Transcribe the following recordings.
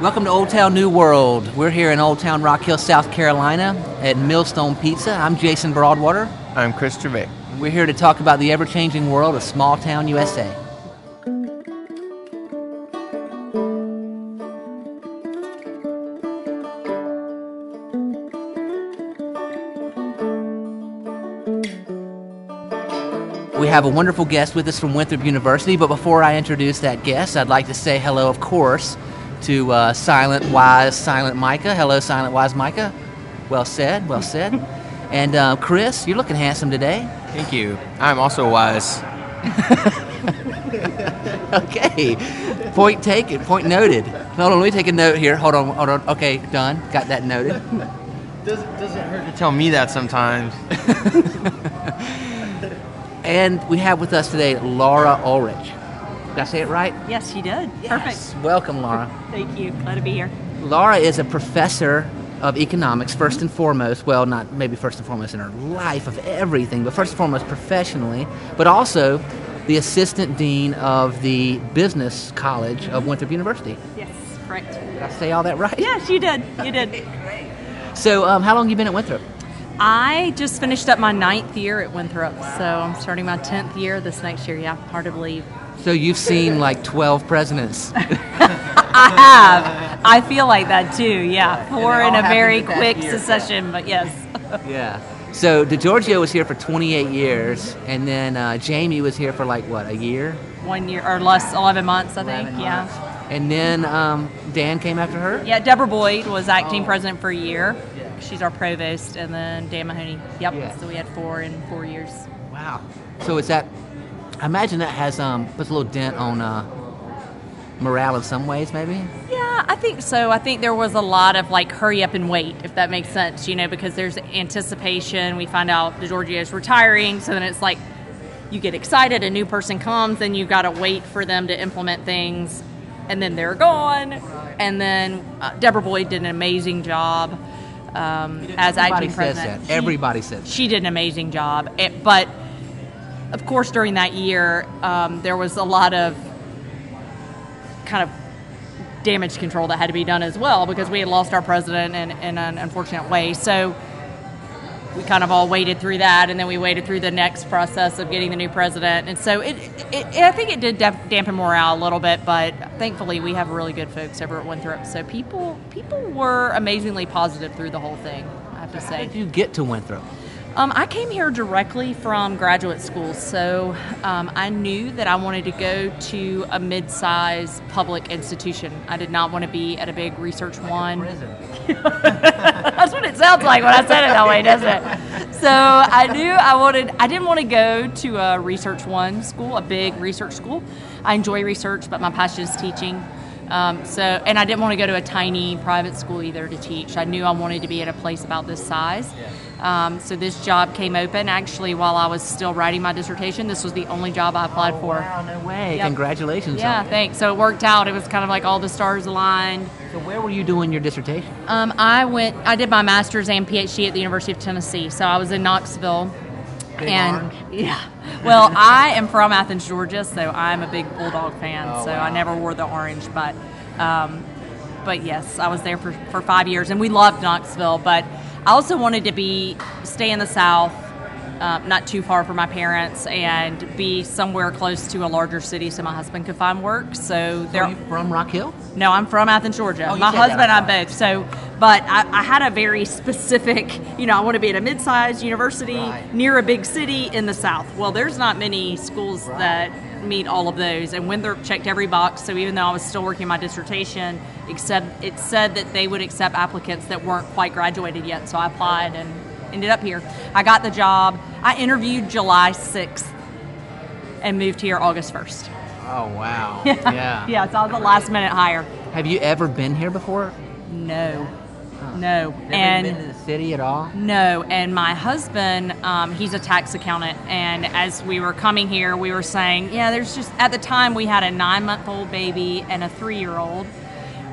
Welcome to Old Town New World. We're here in Old Town Rock Hill, South Carolina at Millstone Pizza. I'm Jason Broadwater. I'm Chris Gervais. We're here to talk about the ever changing world of small town USA. We have a wonderful guest with us from Winthrop University, but before I introduce that guest, I'd like to say hello, of course, to uh, Silent Wise Silent Micah. Hello, Silent Wise Micah. Well said, well said. and uh, Chris, you're looking handsome today. Thank you. I'm also wise. okay. Point taken, point noted. Hold on, let me take a note here. Hold on, hold on. Okay, done. Got that noted. Does, doesn't hurt to tell me that sometimes. And we have with us today Laura Ullrich. Did I say it right? Yes, you did. Yes. Welcome, Laura. Thank you. Glad to be here. Laura is a professor of economics, first and foremost. Well, not maybe first and foremost in her life of everything, but first and foremost professionally, but also the assistant dean of the business college of Winthrop University. Yes, correct. Did I say all that right? Yes, you did. You did. So, um, how long have you been at Winthrop? I just finished up my ninth year at Winthrop, so I'm starting my tenth year this next year. Yeah, hard to believe. So you've seen like 12 presidents. I have. I feel like that too. Yeah, four in a very quick year. succession, but yes. yeah. So DiGiorgio was here for 28 years, and then uh, Jamie was here for like what, a year? One year or less, eleven months, I think. 11 Yeah. And then um, Dan came after her. Yeah, Deborah Boyd was acting Oh. president for a year. Yeah. She's our provost, and then Dan Mahony. Yep. Yeah. So we had four in four years. Wow. So is that? I imagine that has um puts a little dent on uh, morale in some ways, maybe. Yeah, I think so. I think there was a lot of like hurry up and wait, if that makes sense, you know, because there's anticipation. We find out DiGiorgio is retiring, so then it's like you get excited, a new person comes, and you've got to wait for them to implement things, and then they're gone. And then uh, Deborah Boyd did an amazing job um, as Everybody acting says president. that. She- Everybody says that. she did an amazing job. It, but of course, during that year, um, there was a lot of kind of damage control that had to be done as well because we had lost our president in, in an unfortunate way. So we kind of all waited through that, and then we waited through the next process of getting the new president. And so it, it, it I think it did dampen morale a little bit, but thankfully we have really good folks over at Winthrop. So people people were amazingly positive through the whole thing. I have to How say. did you get to Winthrop? Um, I came here directly from graduate school, so um, I knew that I wanted to go to a mid-sized public institution. I did not want to be at a big research one. That's what it sounds like when I said it that way, doesn't it? So I knew I wanted. I didn't want to go to a research one school, a big research school. I enjoy research, but my passion is teaching. Um, so, and I didn't want to go to a tiny private school either to teach. I knew I wanted to be at a place about this size. Um, so this job came open actually while I was still writing my dissertation. This was the only job I applied for. Wow, no way. Yep. Congratulations. Yeah, thanks. So it worked out. It was kind of like all the stars aligned. So where were you doing your dissertation? Um, I went. I did my master's and PhD at the University of Tennessee. So I was in Knoxville. Big and Orange? yeah, well, I am from Athens, Georgia, so I'm a big Bulldog fan. Oh, so wow. I never wore the orange, but um, but yes, I was there for, for five years, and we loved Knoxville. But I also wanted to be stay in the South, uh, not too far from my parents, and be somewhere close to a larger city so my husband could find work. So there. Are you from Rock Hill? No, I'm from Athens, Georgia. Oh, My husband and I'm both. So, but I, I had a very specific, you know, I want to be at a mid-sized university Right. near a big city in the South. Well, there's not many schools that meet all of those, and Winthrop checked every box. So even though I was still working my dissertation, except it said that they would accept applicants that weren't quite graduated yet. So I applied and ended up here. I got the job. I interviewed July 6th and moved here August 1st. Oh wow. yeah. Yeah, so I was a last minute hire. Have you ever been here before? No, no, Never and been to the city at all? no, and my husband, um, he's a tax accountant, and as we were coming here, we were saying, yeah, there's just at the time we had a nine month old baby and a three year old,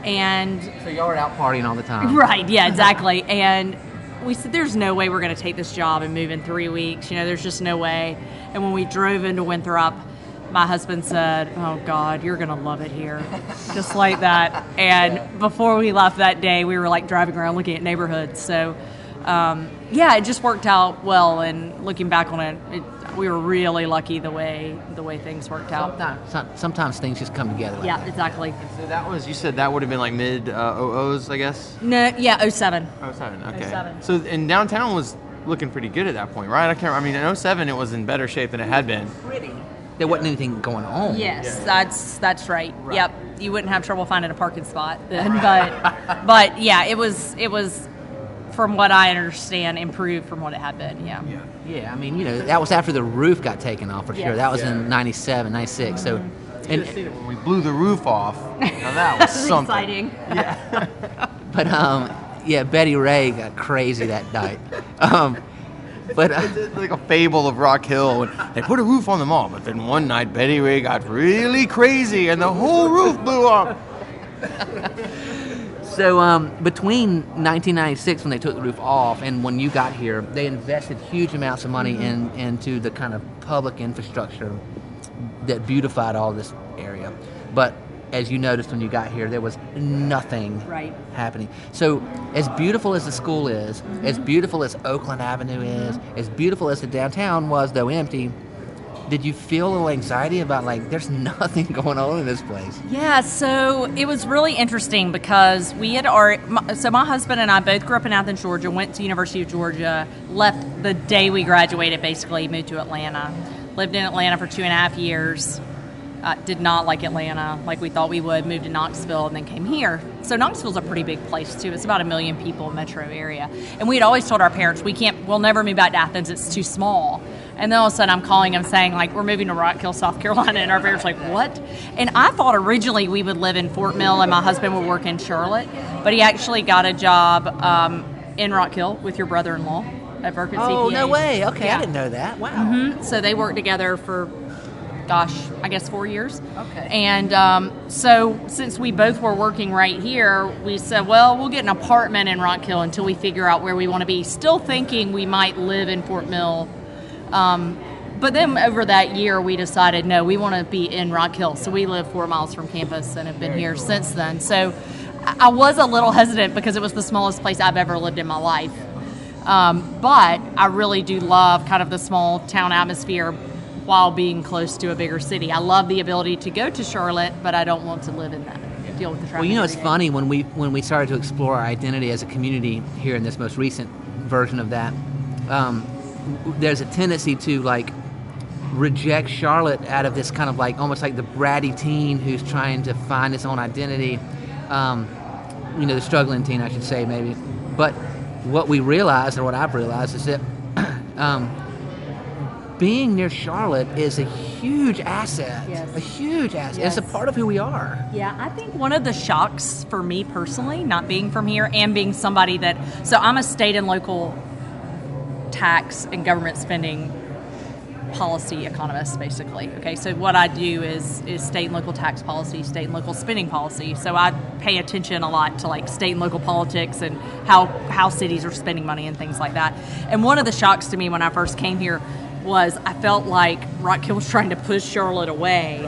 and So y'all were out partying all the time. right, yeah, exactly, and we said, there's no way we're going to take this job and move in three weeks. You know, there's just no way. And when we drove into Winthrop, my husband said, "Oh God, you're gonna love it here," just like that. And before we left that day, we were like driving around looking at neighborhoods. So, um, yeah, it just worked out well. And looking back on it, it, we were really lucky the way the way things worked out. Sometimes, sometimes things just come together. Like Yeah, that. exactly. So that was you said that would have been like mid uh, OOs, I guess. No, yeah, 07. Oh seven. Okay. 07. So and downtown was looking pretty good at that point, right? I can't. I mean, in 07 it was in better shape than it had been. Pretty. There wasn't anything going on. Yes, that's that's right. Yep, you wouldn't have trouble finding a parking spot then, but but yeah, it was it was from what I understand improved from what it had been. Yeah. Yeah, I mean, you know, that was after the roof got taken off for sure. Yes. That was Yeah. in 97, 96. So, and, When we blew the roof off, now that was something. Exciting. Yeah. but, um, yeah, Betty Ray got crazy that night. Um, but, uh, It's like a fable of Rock Hill. And they put a roof on the mall, but then one night Betty Ray got really crazy and the whole roof blew off. So um, between 1996, when they took the roof off, and when you got here, they invested huge amounts of money mm-hmm. in into the kind of public infrastructure that beautified all this area. But as you noticed when you got here, there was nothing Right. happening. So as beautiful as the school is, as mm-hmm. beautiful as Oakland Avenue is, mm-hmm. as beautiful as the downtown was, though empty. Did you feel a little anxiety about like there's nothing going on in this place? Yeah, so it was really interesting because we had my- So my husband and I both grew up in Athens, Georgia. Went to University of Georgia. Left the day we graduated. Basically, moved to Atlanta. Lived in Atlanta for two and a half years. Uh, did not like Atlanta like we thought we would. Moved to Knoxville and then came here. So Knoxville's a pretty big place too. It's about a million people metro area. And we had always told our parents we can't. We'll never move back to Athens. It's too small. And then all of a sudden, I'm calling him saying like we're moving to Rock Hill, South Carolina, and our parents are like what? And I thought originally we would live in Fort Mill and my husband would work in Charlotte, but he actually got a job um, in Rock Hill with your brother-in-law at Burkett Oh CPA. no way! Okay, Yeah. I didn't know that. Wow. So they worked together for, gosh, I guess four years. Okay. And um, so since we both were working right here, we said, well, we'll get an apartment in Rock Hill until we figure out where we want to be. Still thinking we might live in Fort Mill. Um, but then over that year, we decided no, we want to be in Rock Hill. So we live four miles from campus and have been here since then. So I was a little hesitant because it was the smallest place I've ever lived in my life. Um, but I really do love kind of the small town atmosphere while being close to a bigger city. I love the ability to go to Charlotte, but I don't want to live in that. Deal with the traffic. Well, you know, it's funny when we when we started to explore our identity as a community here in this most recent version of that. Um, there's a tendency to like reject Charlotte out of this kind of like almost like the bratty teen who's trying to find his own identity. Um, you know, the struggling teen, I should say, maybe. But what we realized, or what I've realized, is that um, being near Charlotte is a huge asset. Yes. A huge asset. It's a part of who we are. Yeah, I think one of the shocks for me personally, not being from here and being somebody that, so I'm a state and local tax and government spending policy economist basically. Okay so what i do is is state and local tax policy state and local spending policy. So i pay attention a lot to like state and local politics and how how cities are spending money and things like that. And one of the shocks to me when i first came here was i felt like rock hill was trying to push charlotte away.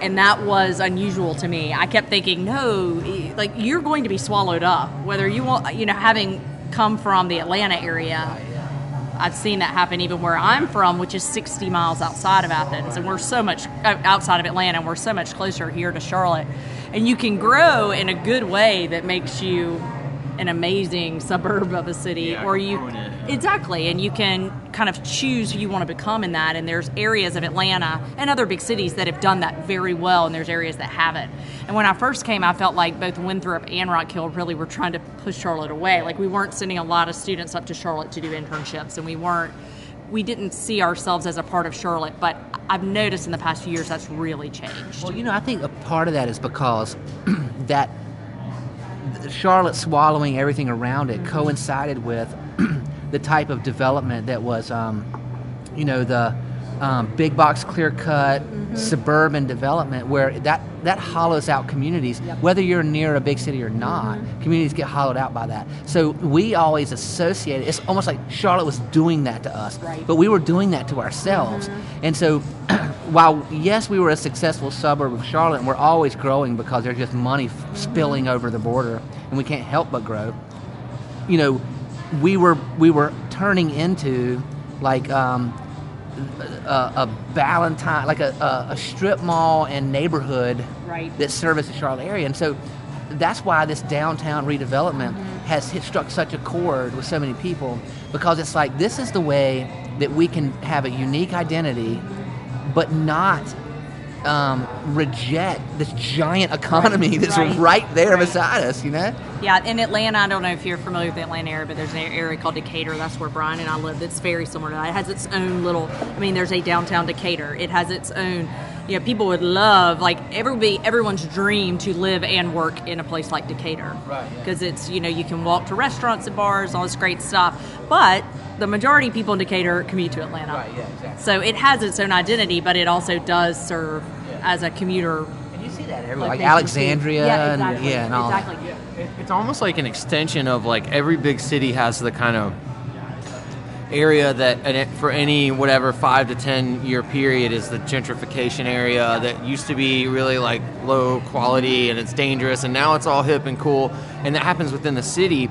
And that was unusual to me. I kept thinking no like you're going to be swallowed up whether you want you know having come from the atlanta area I've seen that happen even where I'm from, which is 60 miles outside of Athens, and we're so much uh, outside of Atlanta, and we're so much closer here to Charlotte. And you can grow in a good way that makes you an amazing suburb of a city, Yeah, or you own it. exactly, and you can kind of choose who you want to become in that. And there's areas of Atlanta and other big cities that have done that very well, and there's areas that haven't. And when I first came, I felt like both Winthrop and Rock Hill really were trying to push Charlotte away. Like we weren't sending a lot of students up to Charlotte to do internships, and we weren't. We didn't see ourselves as a part of Charlotte, but I've noticed in the past few years that's really changed. Well, you know, I think a part of that is because that Charlotte swallowing everything around it coincided with the type of development that was, um, you know, the um, big box clear cut suburban development where that, that hollows out communities. Whether you're near a big city or not, communities get hollowed out by that. So we always associate it. It's almost like Charlotte was doing that to us, Right. but we were doing that to ourselves. And so while yes, we were a successful suburb of Charlotte, and we're always growing because there's just money f- spilling over the border, and we can't help but grow. You know, we were we were turning into like um, a, a Ballantyne, like a, a, a strip mall and neighborhood Right. that service the Charlotte area, and so that's why this downtown redevelopment mm-hmm. has hit, struck such a chord with so many people because it's like this is the way that we can have a unique identity, but not um, reject this giant economy that's Right. right, there Right. beside us. You know. Yeah, in Atlanta, I don't know if you're familiar with the Atlanta area, but there's an area called Decatur. That's where Brian and I live. It's very similar to that. It has its own little. I mean, there's a downtown Decatur. It has its own. You know, people would love like everybody, everyone's dream to live and work in a place like Decatur. Right, yeah. Because it's you know you can walk to restaurants and bars, all this great stuff. But the majority of people in Decatur commute to Atlanta. Right, yeah, exactly. So it has its own identity, but it also does serve as a commuter. And you see that everywhere, like. Alexandria, yeah, and exactly, yeah, and all. exactly. It- It's almost like an extension of like every big city has the kind of area that for any whatever five to ten year period is the gentrification area that used to be really like low quality and it's dangerous and now it's all hip and cool and that happens within the city.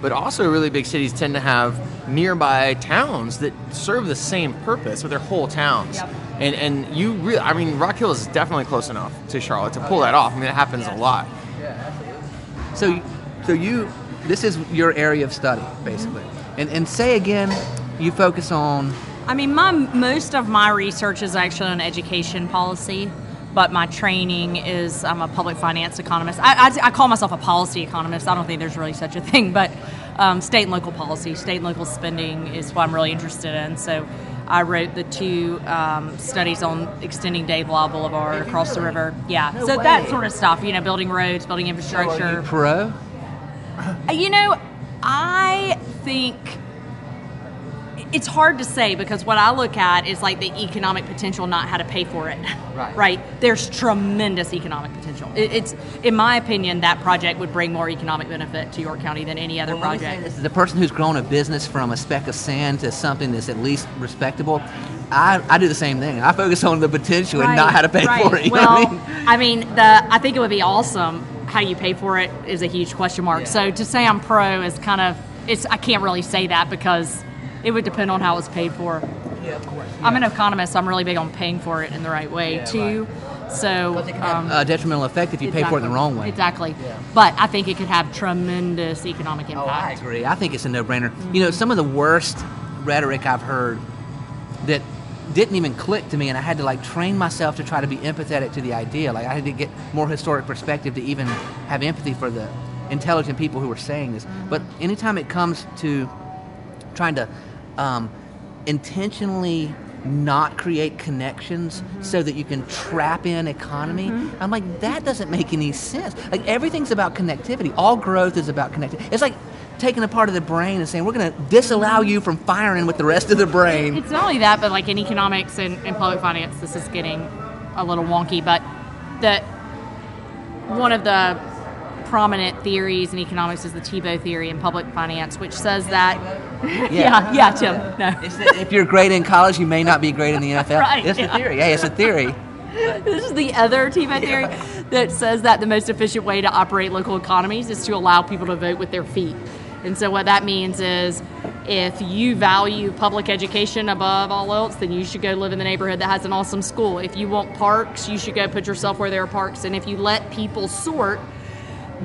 But also really big cities tend to have nearby towns that serve the same purpose with their whole towns. Yep. and and you really i mean rock hill is definitely close enough to charlotte to pull oh, that off. I mean it happens a lot. Yeah So, so you, this is your area of study, basically. Mm-hmm. And and say again, you focus on. I mean, my most of my research is actually on education policy, but my training is I'm a public finance economist. I, I, I call myself a policy economist. I don't think there's really such a thing, but um, state and local policy, state and local spending is what I'm really interested in. So. I wrote the two um, studies on extending Dave Lyle Boulevard across the river. Yeah, No so that sort of stuff. You know, building roads, building infrastructure. Pro. You know, I think it's hard to say because what I look at is like the economic potential, not how to pay for it. Right. Right. There's tremendous economic potential. It, it's, in my opinion, that project would bring more economic benefit to York County than any other Well, let me say project. this, The person who's grown a business from a speck of sand to something that's at least respectable, I, I do the same thing. I focus on the potential and not how to pay right. for it. You well, know what I mean? the I think it would be awesome. How you pay for it is a huge question mark. Yeah. So to say I'm pro is kind of it's I can't really say that because it would depend on how it's paid for. Yeah, of course. I'm an economist. So I'm really big on paying for it in the right way Yeah, too. So But it can have um, a detrimental effect if you pay for it in the wrong way. Exactly. Yeah. But I think it could have tremendous economic impact. Oh, I impact. agree. I think it's a no-brainer. You know, some of the worst rhetoric I've heard that didn't even click to me, and I had to like train myself to try to be empathetic to the idea. Like I had to get more historic perspective to even have empathy for the intelligent people who were saying this. But anytime it comes to trying to um, intentionally not create connections so that you can trap in economy. I'm like, that doesn't make any sense. Like everything's about connectivity. All growth is about connectivity. It's like taking a part of the brain and saying we're going to disallow you from firing with the rest of the brain. It's not only that, but like in economics and, and public finance, this is getting a little wonky. But that one of the prominent theories in economics is the Tiebout theory in public finance, which says that yeah, yeah, Tim, no. If you're great in college, you may not be great in the NFL. Right, It's a theory. Yeah, it's a theory. this is the other Tiebout theory that says that the most efficient way to operate local economies is to allow people to vote with their feet. And so what that means is if you value public education above all else, then you should go live in the neighborhood that has an awesome school. If you want parks, you should go put yourself where there are parks. And if you let people sort,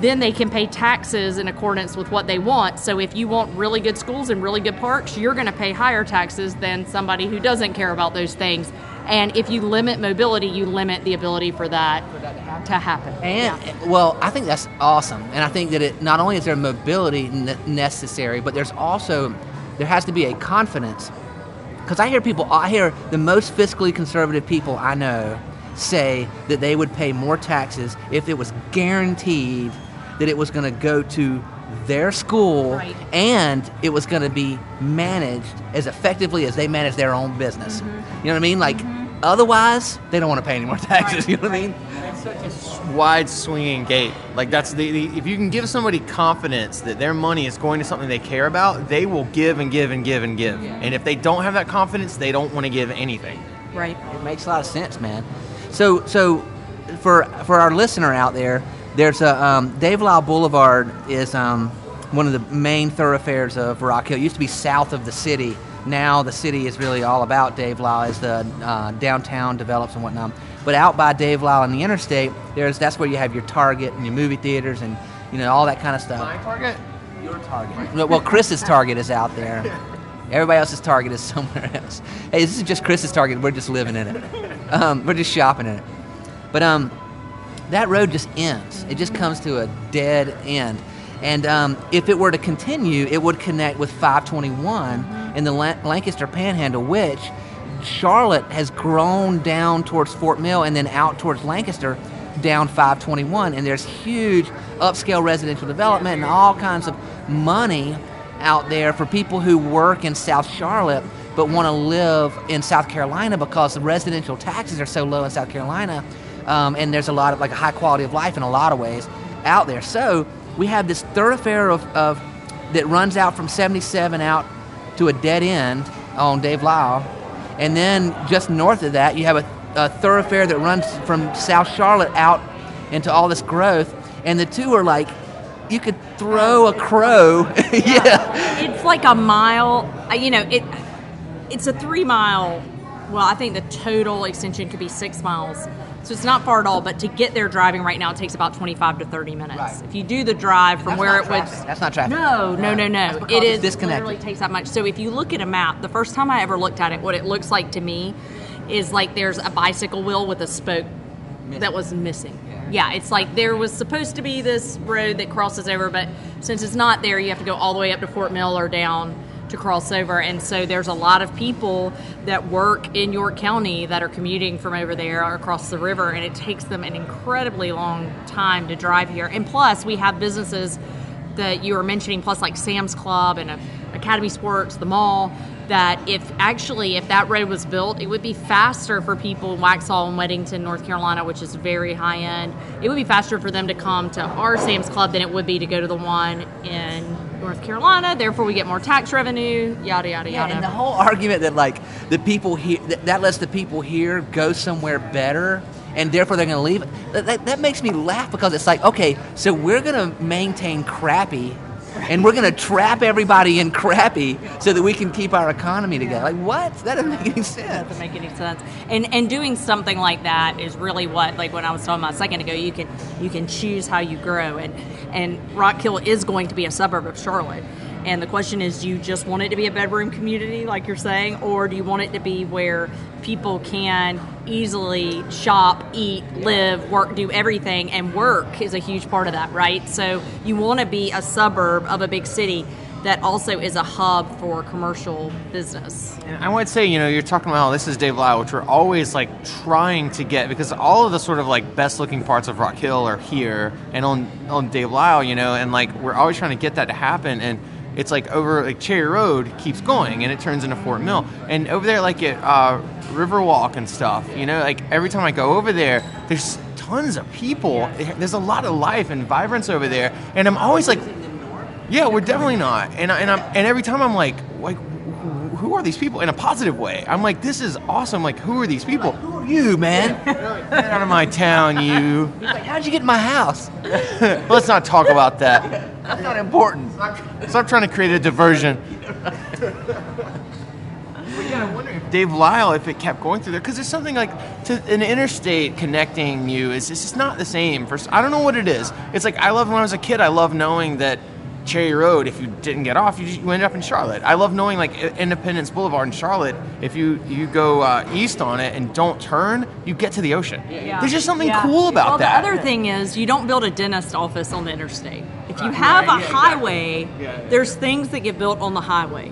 then they can pay taxes in accordance with what they want. So if you want really good schools and really good parks, you're going to pay higher taxes than somebody who doesn't care about those things. And if you limit mobility, you limit the ability for that, to happen. And well, I think that's awesome, and I think that it not only is there mobility ne- necessary, but there's also there has to be a confidence. Because I hear people, I hear the most fiscally conservative people I know say that they would pay more taxes if it was guaranteed that it was going to go to their school Right. and it was going to be managed as effectively as they manage their own business. Mm-hmm. You know what I mean? Like, mm-hmm. otherwise, they don't want to pay any more taxes. You know what I mean? That's such a wide swinging gate. Like that's the, the if you can give somebody confidence that their money is going to something they care about, they will give and give and give and give. And if they don't have that confidence, they don't want to give anything. Right. It makes a lot of sense, man. So, so for for our listener out there, there's a um, Dave Lyle Boulevard is um, one of the main thoroughfares of Rock Hill. It used to be south of the city. Now the city is really all about Dave Lyle as the uh, downtown develops and whatnot. But out by Dave Lyle on the interstate, there's that's where you have your Target and your movie theaters and you know all that kind of stuff. My target. Your Target. Well, well, Chris's Target is out there. Everybody else's Target is somewhere else. Hey, this is just Chris's Target. We're just living in it. Um, we're just shopping in it. But um, that road just ends. It just comes to a dead end. And um, if it were to continue, it would connect with 521 in the Lan- Lancaster Panhandle, which Charlotte has grown down towards Fort Mill and then out towards Lancaster down 521. And there's huge upscale residential development and all kinds of money out there for people who work in South Charlotte but want to live in South Carolina because the residential taxes are so low in South Carolina. Um, and there's a lot of like a high quality of life in a lot of ways out there. So we have this thoroughfare of, of that runs out from 77 out to a dead end on Dave Lyle, and then just north of that you have a, a thoroughfare that runs from South Charlotte out into all this growth, and the two are like you could throw a crow. yeah. It's like a mile. uh, You know, it. It's a three mile. Well, I think the total extension could be six miles. So it's not far at all. But to get there driving right now, it takes about twenty-five to thirty minutes. Right. If you do the drive from That's where it would. traffic. That's not traffic. No, no, no, no. It is disconnected. literally takes that much. So if you look at a map, the first time I ever looked at it, what it looks like to me is like there's a bicycle wheel with a spoke that was missing. Yeah, it's like there was supposed to be this road that crosses over, but since it's not there, you have to go all the way up to Fort Mill or down to cross over. And so there's a lot of people that work in York County that are commuting from over there across the river, and it takes them an incredibly long time to drive here. And plus, we have businesses that you were mentioning, plus like Sam's Club and uh, Academy Sports, the mall, that if actually if that road was built, it would be faster for people in Waxhaw and Weddington, North Carolina, which is very high end. It would be faster for them to come to our Sam's Club than it would be to go to the one in North Carolina. Therefore, we get more tax revenue. Yada yada Yeah, yada. and the whole argument that like the people here that, that lets the people here go somewhere better and therefore they're going to leave that, that, that makes me laugh because it's like okay so we're going to maintain crappy and we're going to trap everybody in crappy so that we can keep our economy together like what that doesn't make any sense doesn't make any sense. And and doing something like that is really what like when I was talking about a second ago, you can you can choose how you grow and and Rock Hill is going to be a suburb of Charlotte. And the question is, do you just want it to be a bedroom community, like you're saying, or do you want it to be where people can easily shop, eat, live, work, do everything, and work is a huge part of that, right? So you want to be a suburb of a big city that also is a hub for commercial business. And I would say, you know, you're talking about, oh, this is Dave Lyle, which we're always like trying to get because all of the sort of like best looking parts of Rock Hill are here and on on Dave Lyle, you know, and like we're always trying to get that to happen. And it's like over like Cherry Road keeps going and it turns into Fort Mill. And over there, like at uh, Riverwalk and stuff, you know, like every time I go over there, there's tons of people. There's a lot of life and vibrance over there. And I'm always like, yeah, we're definitely not. And I, and I'm and every time I'm like, like, who, who are these people in a positive way? I'm like, this is awesome. Like, who are these people? You man Get out of my town, you. He's like, how'd you get in my house Let's not talk about that. that's not important Stop trying to create a diversion. But yeah, I wonder if Dave Lyle, if it kept going through there, because there's something like to an interstate connecting you is it's just not the same. For I don't know what it is. It's like I love when I was a kid. I love knowing that Cherry Road, if you didn't get off, you, just, you end up in Charlotte. I love knowing like Independence Boulevard in Charlotte. If you you go uh, east on it and don't turn, you get to the ocean. There's just something Yeah. cool about well, that. the other thing is you don't build a dentist office on the interstate. If you have a highway, there's things that get built on the highway.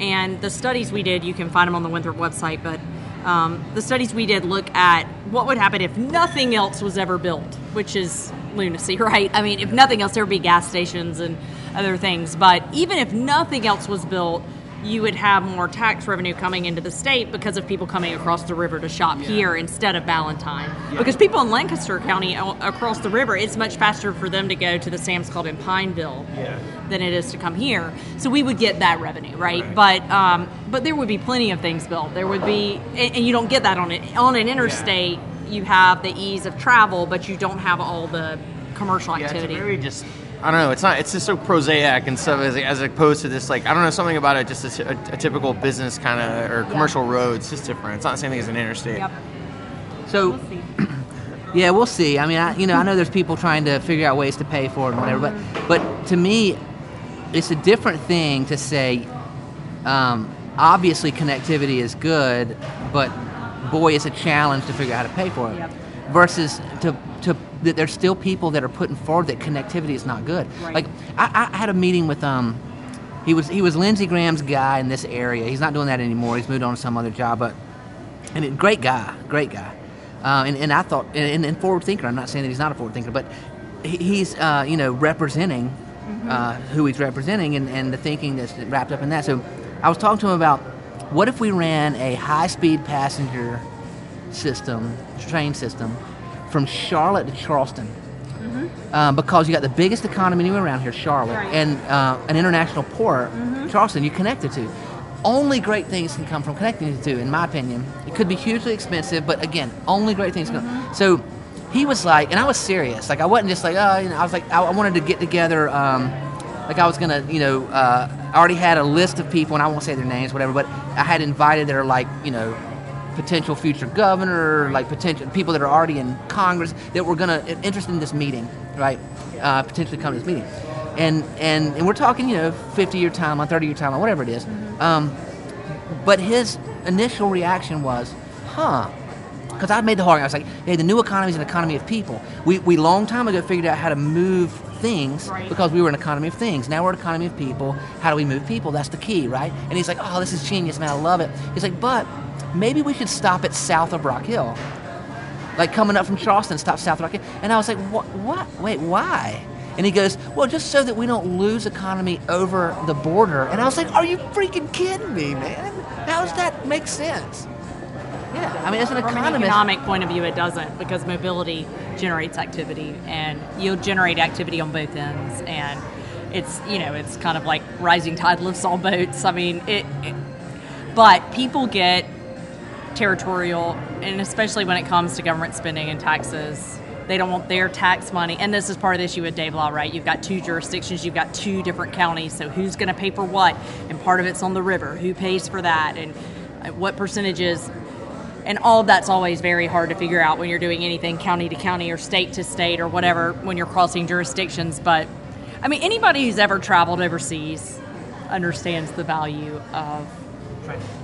And the studies we did, you can find them on the Winthrop website, but um, the studies we did look at what would happen if nothing else was ever built, which is lunacy, right? I mean, if nothing else, there would be gas stations and other things. But even if nothing else was built, you would have more tax revenue coming into the state because of people coming across the river to shop here instead of Ballantyne. Because people in Lancaster County across the river, it's much faster for them to go to the Sam's Club in Pineville than it is to come here. So we would get that revenue, right? But um, but there would be plenty of things built. There would be, and, you don't get that on it on an interstate. You have the ease of travel, but you don't have all the commercial activity. Yeah, it's very just. I don't know. It's not. It's just so prosaic and stuff as, as opposed to this like I don't know something about it. Just a, t- a- a typical business kind of or commercial road. It's just different. It's not the same thing as an interstate. Yep. So We'll see. Yeah, we'll see. I mean, I, you know, I know there's people trying to figure out ways to pay for it and whatever, but but to me, it's a different thing to say. Um, obviously, connectivity is good, but boy, it's a challenge to figure out how to pay for it. Yep. Versus to to that there's still people that are putting forward that connectivity is not good. Right. Like I, I had a meeting with um. He was he was Lindsey Graham's guy in this area. He's not doing that anymore. He's moved on to some other job, but and a great guy, great guy. Uh, and, and I thought, and, and forward thinker. I'm not saying that he's not a forward thinker, but he- he's, uh, you know, representing uh, who he's representing and, and the thinking that's wrapped up in that. So I was talking to him about what if we ran a high-speed passenger system, train system, from Charlotte to Charleston. Um, because you got the biggest economy anywhere around here, Charlotte, Right. and uh, an international port, Charleston, you connect it to. Only great things can come from connecting the two, in my opinion. It could be hugely expensive, but again, only great things come. So he was like, and I was serious. Like I wasn't just like, oh, you know, I was like, I, I wanted to get together. Um, like I was gonna, you know, uh, I already had a list of people, and I won't say their names, whatever. But I had invited that are like, you know, potential future governor, like potential people that are already in Congress that were gonna interested in this meeting, right? Uh, potentially come to this meeting, and and and we're talking, you know, 50 year timeline, 30 year timeline, whatever it is. Um, but his initial reaction was, huh. Because I made the argument. I was like, hey, the new economy is an economy of people. We, we long time ago figured out how to move things Right. because we were an economy of things. Now we're an economy of people. How do we move people? That's the key, right? And he's like, oh, this is genius, man. I love it. He's like, but maybe we should stop it south of Rock Hill. Like coming up from Charleston, stop south of Rock Hill. And I was like, what? What? Wait, why? And he goes, well, just so that we don't lose economy over the border. And I was like, are you freaking kidding me, man? How does that make sense? Yeah, I mean, as an From an economic point of view, it doesn't because mobility generates activity, and you'll generate activity on both ends. And it's you know it's kind of like rising tide lifts all boats. I mean, it, it but people get territorial, and especially when it comes to government spending and taxes. They don't want their tax money, and this is part of the issue with Dave Lyle, right? You've got two jurisdictions, you've got two different counties, so who's going to pay for what? And part of it's on the river. Who pays for that? And uh, what percentages? And all of that's always very hard to figure out when you're doing anything county to county or state to state or whatever when you're crossing jurisdictions. But I mean, anybody who's ever traveled overseas understands the value of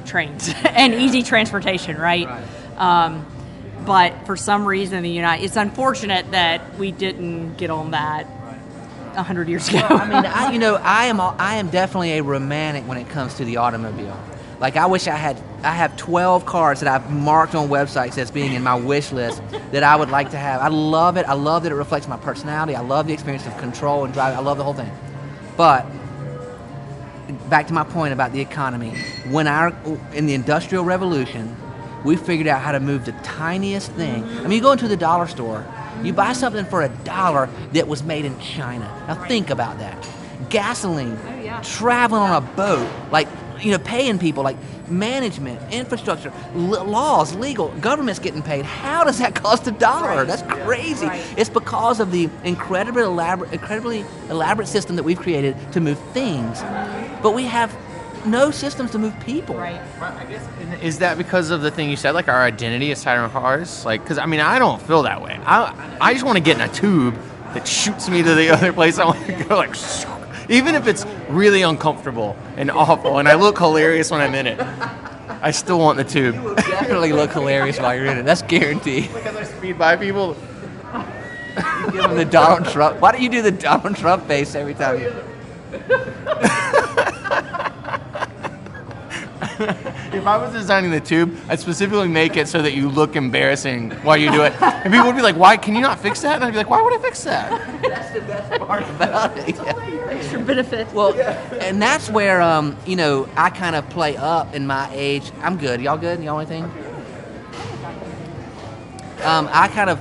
trains and easy transportation, right? Um, but for some reason, the United it's unfortunate that we didn't get on that a hundred years ago. I mean, I, you know, I am a- I am definitely a romantic when it comes to the automobile. Like I wish I had I have 12 cars that I've marked on websites as being in my wish list that I would like to have. I love it. I love that it reflects my personality. I love the experience of control and driving. I love the whole thing. But back to my point about the economy. When our in the industrial revolution, we figured out how to move the tiniest thing. I mean, you go into the dollar store, you buy something for a dollar that was made in China. Now think about that. Gasoline, Oh, yeah. traveling on a boat, like you know, paying people, like management, infrastructure, l- laws, legal, government's getting paid. How does that cost a dollar? That's crazy. Right. It's because of the incredibly elaborate, incredibly elaborate system that we've created to move things, but we have no systems to move people. right. Is that because of the thing you said, like our identity is tied on cars? Like, because I mean, I don't feel that way. I I just want to get in a tube that shoots me to the other place I want to go. Like, even if it's really uncomfortable and awful, and I look hilarious when I'm in it, I still want the tube. You definitely look hilarious while you're in it. That's guaranteed. Because I speed by people. You give them the Donald Trump. Why don't you do the Donald Trump face every time you? if I was designing the tube, I'd specifically make it so that you look embarrassing while you do it, and people would be like, "Why can you not fix that?" And I'd be like, "Why would I fix that?" That's the best part about it. Yeah. Extra benefit. Well, and that's where um, you know I kind of play up in my age. I'm good. Y'all good? Y'all anything? Um, I kind of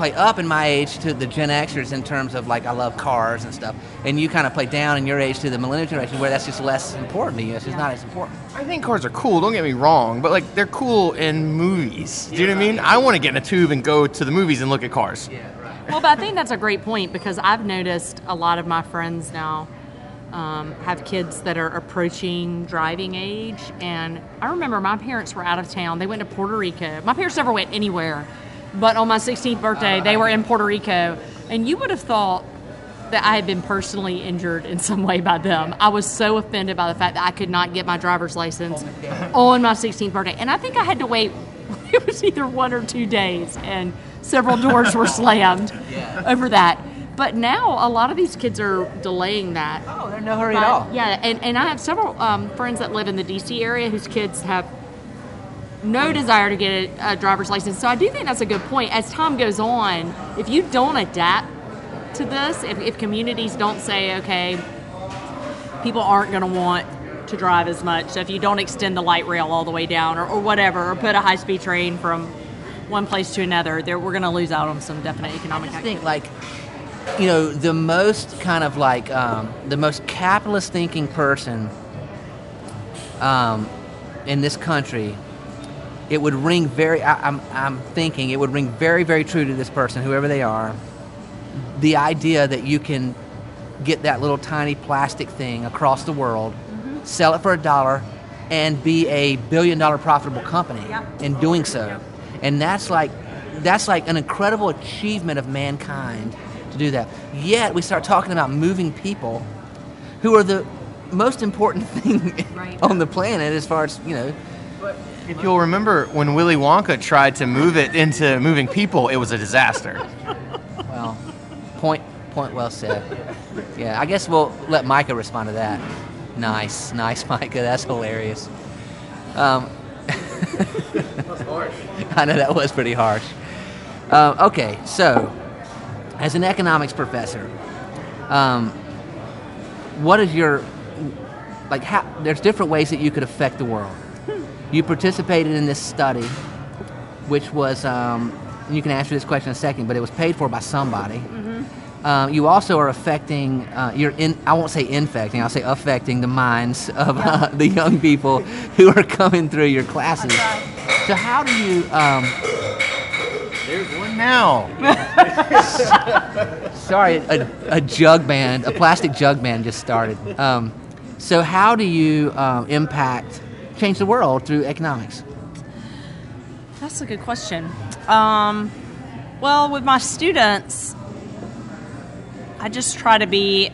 play up in my age to the Gen Xers in terms of like I love cars and stuff, and you kind of play down in your age to the millennial generation where that's just less important to you. It's just not as important. I think cars are cool. Don't get me wrong, but like they're cool in movies. Do you know what I mean? I want to get in a tube and go to the movies and look at cars. Yeah, right. Well, but I think that's a great point because I've noticed a lot of my friends now um, have kids that are approaching driving age. And I remember my parents were out of town. They went to Puerto Rico. My parents never went anywhere. But on my 16th birthday, they were in Puerto Rico. And you would have thought that I had been personally injured in some way by them. I was so offended by the fact that I could not get my driver's license on my 16th birthday. And I think I had to wait, it was either one or two days. And several doors were slammed over that. But now a lot of these kids are delaying that. Oh, they're in no hurry But, at all. Yeah, and, and I have several um, friends that live in the DC area whose kids have no desire to get a, a driver's license. So I do think that's a good point. As time goes on, if you don't adapt to this, if, if communities don't say, okay, people aren't going to want to drive as much. So if you don't extend the light rail all the way down or, or whatever, or put a high speed train from one place to another, there, we're going to lose out on some definite economic I think like you know the most kind of like um, the most capitalist thinking person um, in this country it would ring very I, I'm, I'm thinking it would ring very very true to this person whoever they are. The idea that you can get that little tiny plastic thing across the world mm-hmm. sell it for a dollar and be a billion dollar profitable company Yep. in doing so. And that's like that's like an incredible achievement of mankind to do that. Yet we start talking about moving people who are the most important thing Right. on the planet as far as you know If you'll remember when Willy Wonka tried to move it into moving people, it was a disaster. Well, point point well said. Yeah, I guess we'll let Micah respond to that. Nice, nice, Micah. That's hilarious. Um, I know that was pretty harsh. Um, okay, so as an economics professor, um, what is your like? How, there's different ways that you could affect the world. You participated in this study, which was um, you can answer this question in a second, but it was paid for by somebody. Um, you also are affecting. Uh, you're in. I won't say infecting. I'll say affecting the minds of uh, the young people who are coming through your classes. So how do you? Um, There's one now. sorry, a, a jug band, a plastic jug band just started. Um, so how do you um, impact, change the world through economics? That's a good question. Um, well, with my students, I just try to be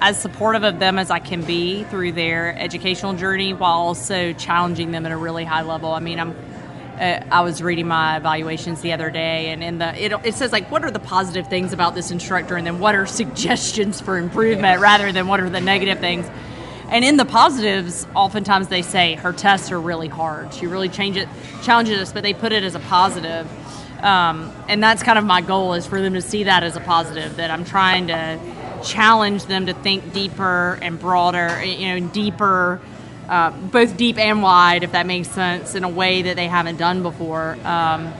as supportive of them as I can be through their educational journey while also challenging them at a really high level. I mean, I'm uh, I was reading my evaluations the other day, and in the it, it says like, what are the positive things about this instructor, and then what are suggestions for improvement, rather than what are the negative things. And in the positives, oftentimes they say her tests are really hard. She really change it, challenges us, but they put it as a positive. Um, and that's kind of my goal is for them to see that as a positive. That I'm trying to challenge them to think deeper and broader, you know, deeper, uh, both deep and wide, if that makes sense, in a way that they haven't done before. Um,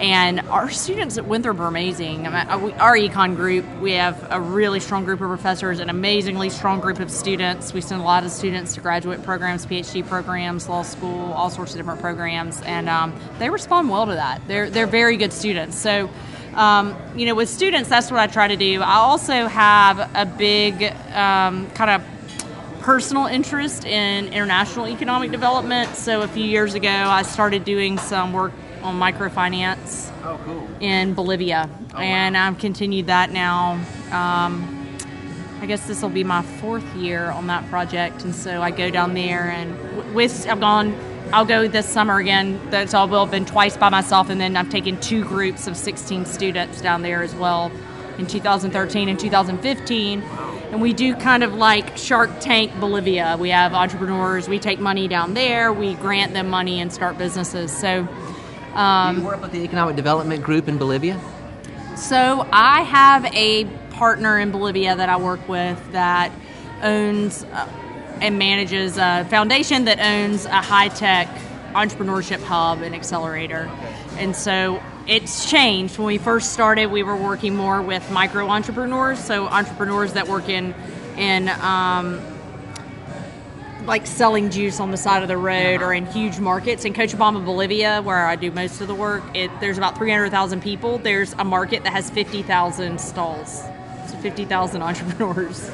and our students at Winthrop are amazing. Uh, our econ group, we have a really strong group of professors, an amazingly strong group of students. We send a lot of students to graduate programs, PhD programs, law school, all sorts of different programs, and um, they respond well to that. They're they're very good students. So. Um, you know, with students, that's what I try to do. I also have a big um, kind of personal interest in international economic development. So a few years ago, I started doing some work on microfinance in Bolivia, and I've continued that now. Um, I guess this will be my fourth year on that project, and so I go down there and with I've gone. I'll go this summer again. That's all. Will have been twice by myself, and then I've taken two groups of 16 students down there as well in 2013 and 2015. and we do kind of like Shark Tank Bolivia. We have entrepreneurs, we take money down there, we grant them money and start businesses. So, Do you work with the Economic Development Group in Bolivia? so I have a partner in Bolivia that I work with that owns uh, and manages a foundation that owns a high tech entrepreneurship hub and accelerator. And so it's changed. When we first started, we were working more with micro entrepreneurs, so entrepreneurs that work in in um, like selling juice on the side of the road or uh-huh. in huge markets. In Cochabamba, Bolivia, where I do most of the work, it, there's about 300,000 people. There's a market that has 50,000 stalls. So 50,000 entrepreneurs.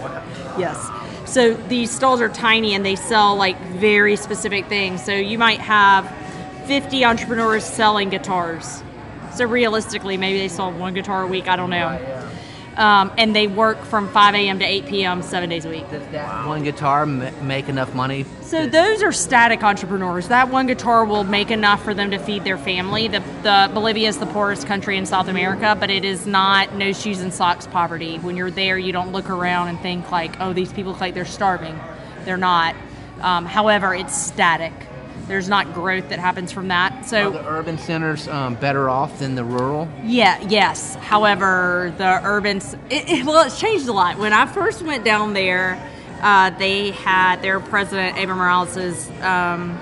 Yes. So these stalls are tiny and they sell like very specific things. So you might have 50 entrepreneurs selling guitars. So realistically, maybe they sell one guitar a week. I don't know. Um, and they work from 5 a.m. to 8 p.m. seven days a week. Does that one guitar m- make enough money? So those are static entrepreneurs. That one guitar will make enough for them to feed their family. The, the Bolivia is the poorest country in South America, but it is not no shoes and socks poverty. When you're there, you don't look around and think like, oh, these people look like they're starving. They're not. Um, however, it's static. There's not growth that happens from that. Are So the urban centers um, better off than the rural? yeah, yes. However, the urban, it, it, well, it's changed a lot. When I first went down there, uh, they had their president, Evo Morales, is, um,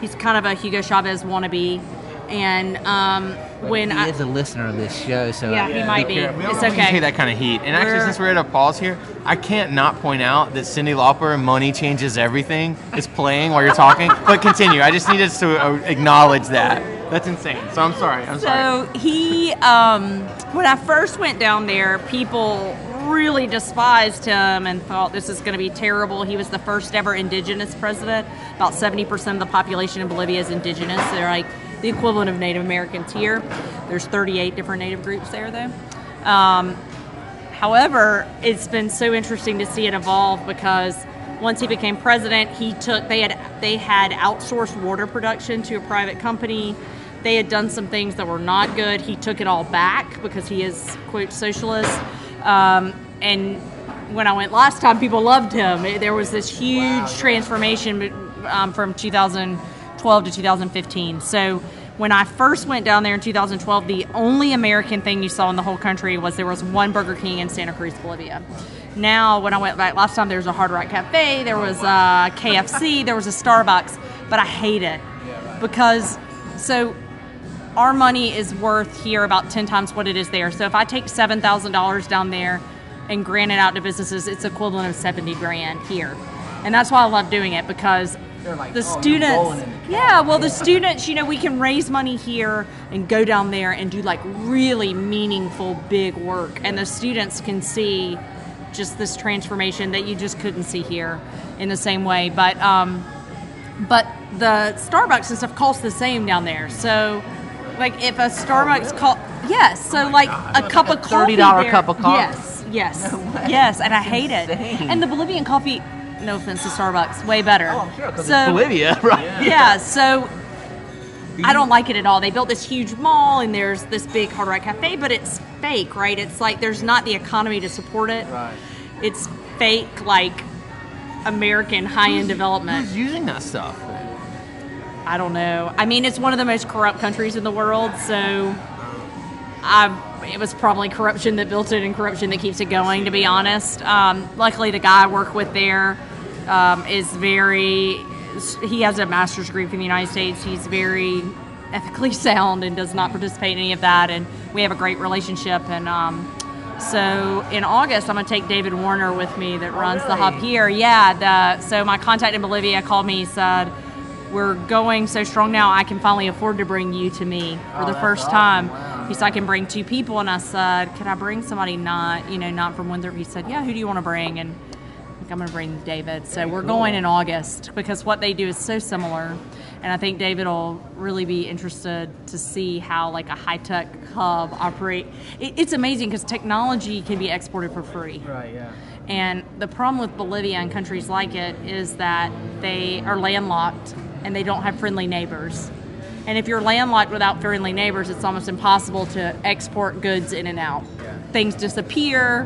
he's kind of a Hugo Chavez wannabe. And um, when he I, is a listener of this show, so Yeah, I- he might be. We don't It's okay. take that kind of heat. And actually, We're- since we're at a pause here, I can't not point out that Cyndi Lauper, "Money Changes Everything," is playing while you're talking. but continue. I just needed to uh, acknowledge that. That's insane. So I'm sorry. I'm sorry. So he, um, when I first went down there, people really despised him and thought this is going to be terrible. He was the first ever indigenous president. About 70% of the population in Bolivia is indigenous. They're like the equivalent of Native Americans here. There's 38 different Native groups there, though. Um, However, it's been so interesting to see it evolve because once he became president, he took they had they had outsourced water production to a private company. They had done some things that were not good. He took it all back because he is quote socialist. Um, and when I went last time, people loved him. There was this huge transformation um, from 2012 to 2015. So when I first went down there in 2012, the only American thing you saw in the whole country was there was one Burger King in Santa Cruz, Bolivia. Now, when I went back last time, there was a Hard Rock Cafe, there was uh, a KFC, there was a Starbucks, but I hate it because so our money is worth here about 10 times what it is there. So if I take $7,000 down there and grant it out to businesses, it's equivalent of 70 grand here. And that's why I love doing it because like, the "Oh, students, the yeah, well, the students, you know, we can raise money here and go down there and do like really meaningful, big work. And the students can see just this transformation that you just couldn't see here in the same way. But, um, but the Starbucks and stuff costs the same down there. So, like, if a Starbucks cost, yes, so like a cup of coffee, $30 cup of coffee? Yes, yes, No yes, and I hate it. And the Bolivian coffee, no offense to Starbucks, way better. Oh, I'm sure, because So- it's Bolivia, right? yeah, so I don't like it at all. They built this huge mall and there's this big Hard Rock Cafe, but it's fake, right? It's like there's not the economy to support it. Right. It's fake, like American high end development. Who's using that stuff? I don't know. I mean, it's one of the most corrupt countries in the world, so I, it was probably corruption that built it and corruption that keeps it going, to be honest. Um, luckily, the guy I work with there um, is very, he has a master's degree from the United States. He's very ethically sound and does not participate in any of that, and we have a great relationship. And um, so in August, I'm going to take David Warner with me that runs the hub here. Yeah, the, so my contact in Bolivia called me, said, we're going so strong now I can finally afford to bring you to me for the first time. He said I can bring two people and I said, Can I bring somebody not, you know, not from Winthrop? He said, Yeah, who do you want to bring? And think I'm gonna bring David. So we're going in August because what they do is so similar. And I think David will really be interested to see how like a high tech hub operate. It, it's amazing because technology can be exported for free. Right, yeah. And the problem with Bolivia and countries like it is that they are landlocked and they don't have friendly neighbors. And if you're landlocked without friendly neighbors, it's almost impossible to export goods in and out. Yeah. Things disappear,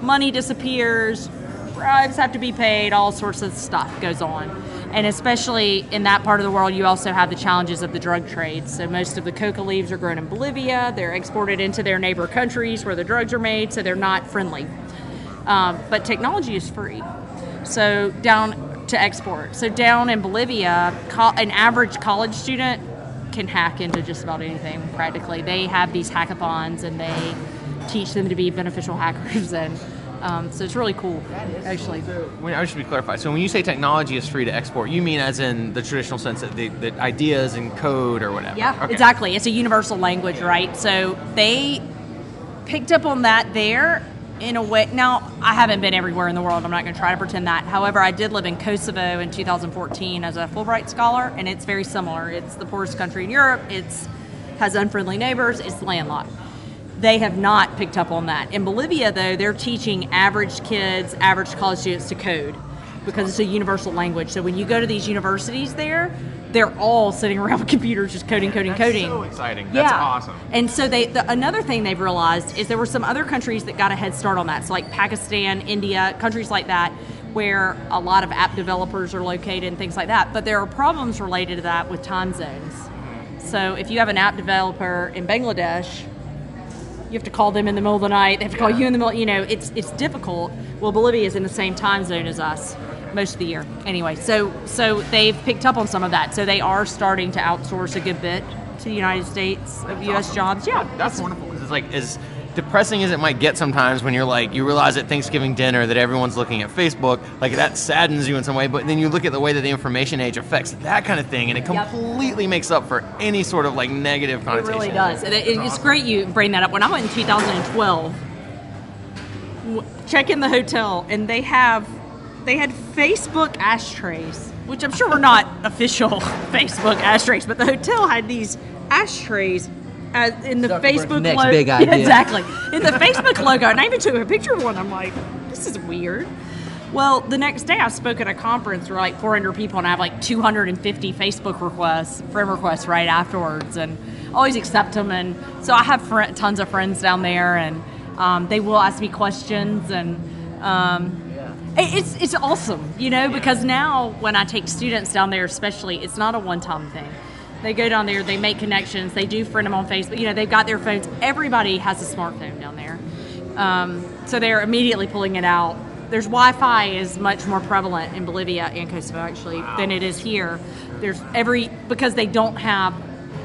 money disappears, bribes have to be paid, all sorts of stuff goes on. And especially in that part of the world, you also have the challenges of the drug trade. So most of the coca leaves are grown in Bolivia. They're exported into their neighbor countries where the drugs are made, so they're not friendly. Um, but technology is free. So down to export. So down in Bolivia, co- an average college student can hack into just about anything practically. They have these hackathons and they teach them to be beneficial hackers and um, so it's really cool, actually. When, I should be clarified. So when you say technology is free to export, you mean as in the traditional sense that the, the ideas and code or whatever? Yeah, Okay. exactly. It's a universal language, right? So they picked up on that there in a way. Now, I haven't been everywhere in the world. I'm not going to try to pretend that. However, I did live in Kosovo in 2014 as a Fulbright scholar, and it's very similar. It's the poorest country in Europe. It's has unfriendly neighbors. It's landlocked. They have not picked up on that. In Bolivia, though, they're teaching average kids, average college students to code because it's a universal language. So when you go to these universities there, they're all sitting around with computers just coding, coding, That's coding. so exciting. That's awesome. And so they the, another thing they've realized is there were some other countries that got a head start on that. So like Pakistan, India, countries like that where a lot of app developers are located and things like that. But there are problems related to that with time zones. So if you have an app developer in Bangladesh, you have to call them in the middle of the night. They have to call you in the middle. You know, it's it's difficult. Well, Bolivia is in the same time zone as us most of the year. Anyway, so so they've picked up on some of that. So they are starting to outsource a good bit to the United States of U.S. jobs. Yeah, That's wonderful because it's like as depressing as it might get sometimes when you're like you realize at Thanksgiving dinner that everyone's looking at Facebook, like that saddens you in some way. But then you look at the way that the information age affects that kind of thing, and it Yep. completely makes up for any sort of like negative connotation. It really does. And it, it's great you bring that up. When I went in 2012, w- check in the hotel, and they have they had Facebook ashtrays, which I'm sure were not official Facebook ashtrays, but the hotel had these ashtrays. Uh, in the Zuckerberg's Facebook next logo, big idea. exactly. In the Facebook logo, and I even took a picture of one. I'm like, this is weird. Well, the next day I spoke at a conference where like 400 people, and I have like 250 Facebook requests, friend requests right afterwards, and always accept them. And so I have fri tons of friends down there, and um, they will ask me questions, and um, it- it's it's awesome, you know, because now when I take students down there, especially, it's not a one-time thing. They go down there, they make connections, they do friend them on Facebook. You know, they've got their phones. Everybody has a smartphone down there, um, so they're immediately pulling it out. There's Wi-Fi is much more prevalent in Bolivia and Kosovo actually than it is here. There's every because they don't have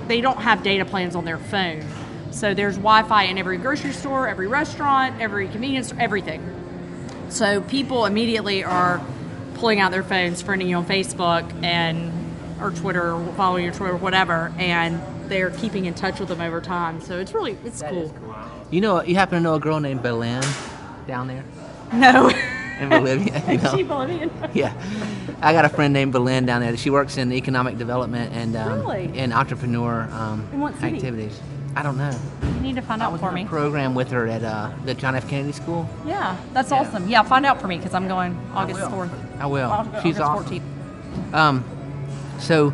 they don't have data plans on their phone, so there's Wi-Fi in every grocery store, every restaurant, every convenience store, everything. So people immediately are pulling out their phones, friending you on Facebook and or Twitter, or following your Twitter, whatever, and they're keeping in touch with them over time. So it's really it's cool. You know, you happen to know a girl named Belen down there No, in Bolivia? You know? she Bolivian. Yeah, I got a friend named Belen down there. She works in economic development and um, Really? and entrepreneur um, In what city? activities. I don't know. You need to find I out was for in me. a program with her at uh, the John F. Kennedy School. Yeah, that's Yeah. awesome. Yeah, find out for me because I'm going August will. 4th. I will. August She's 14th. awesome. Um, so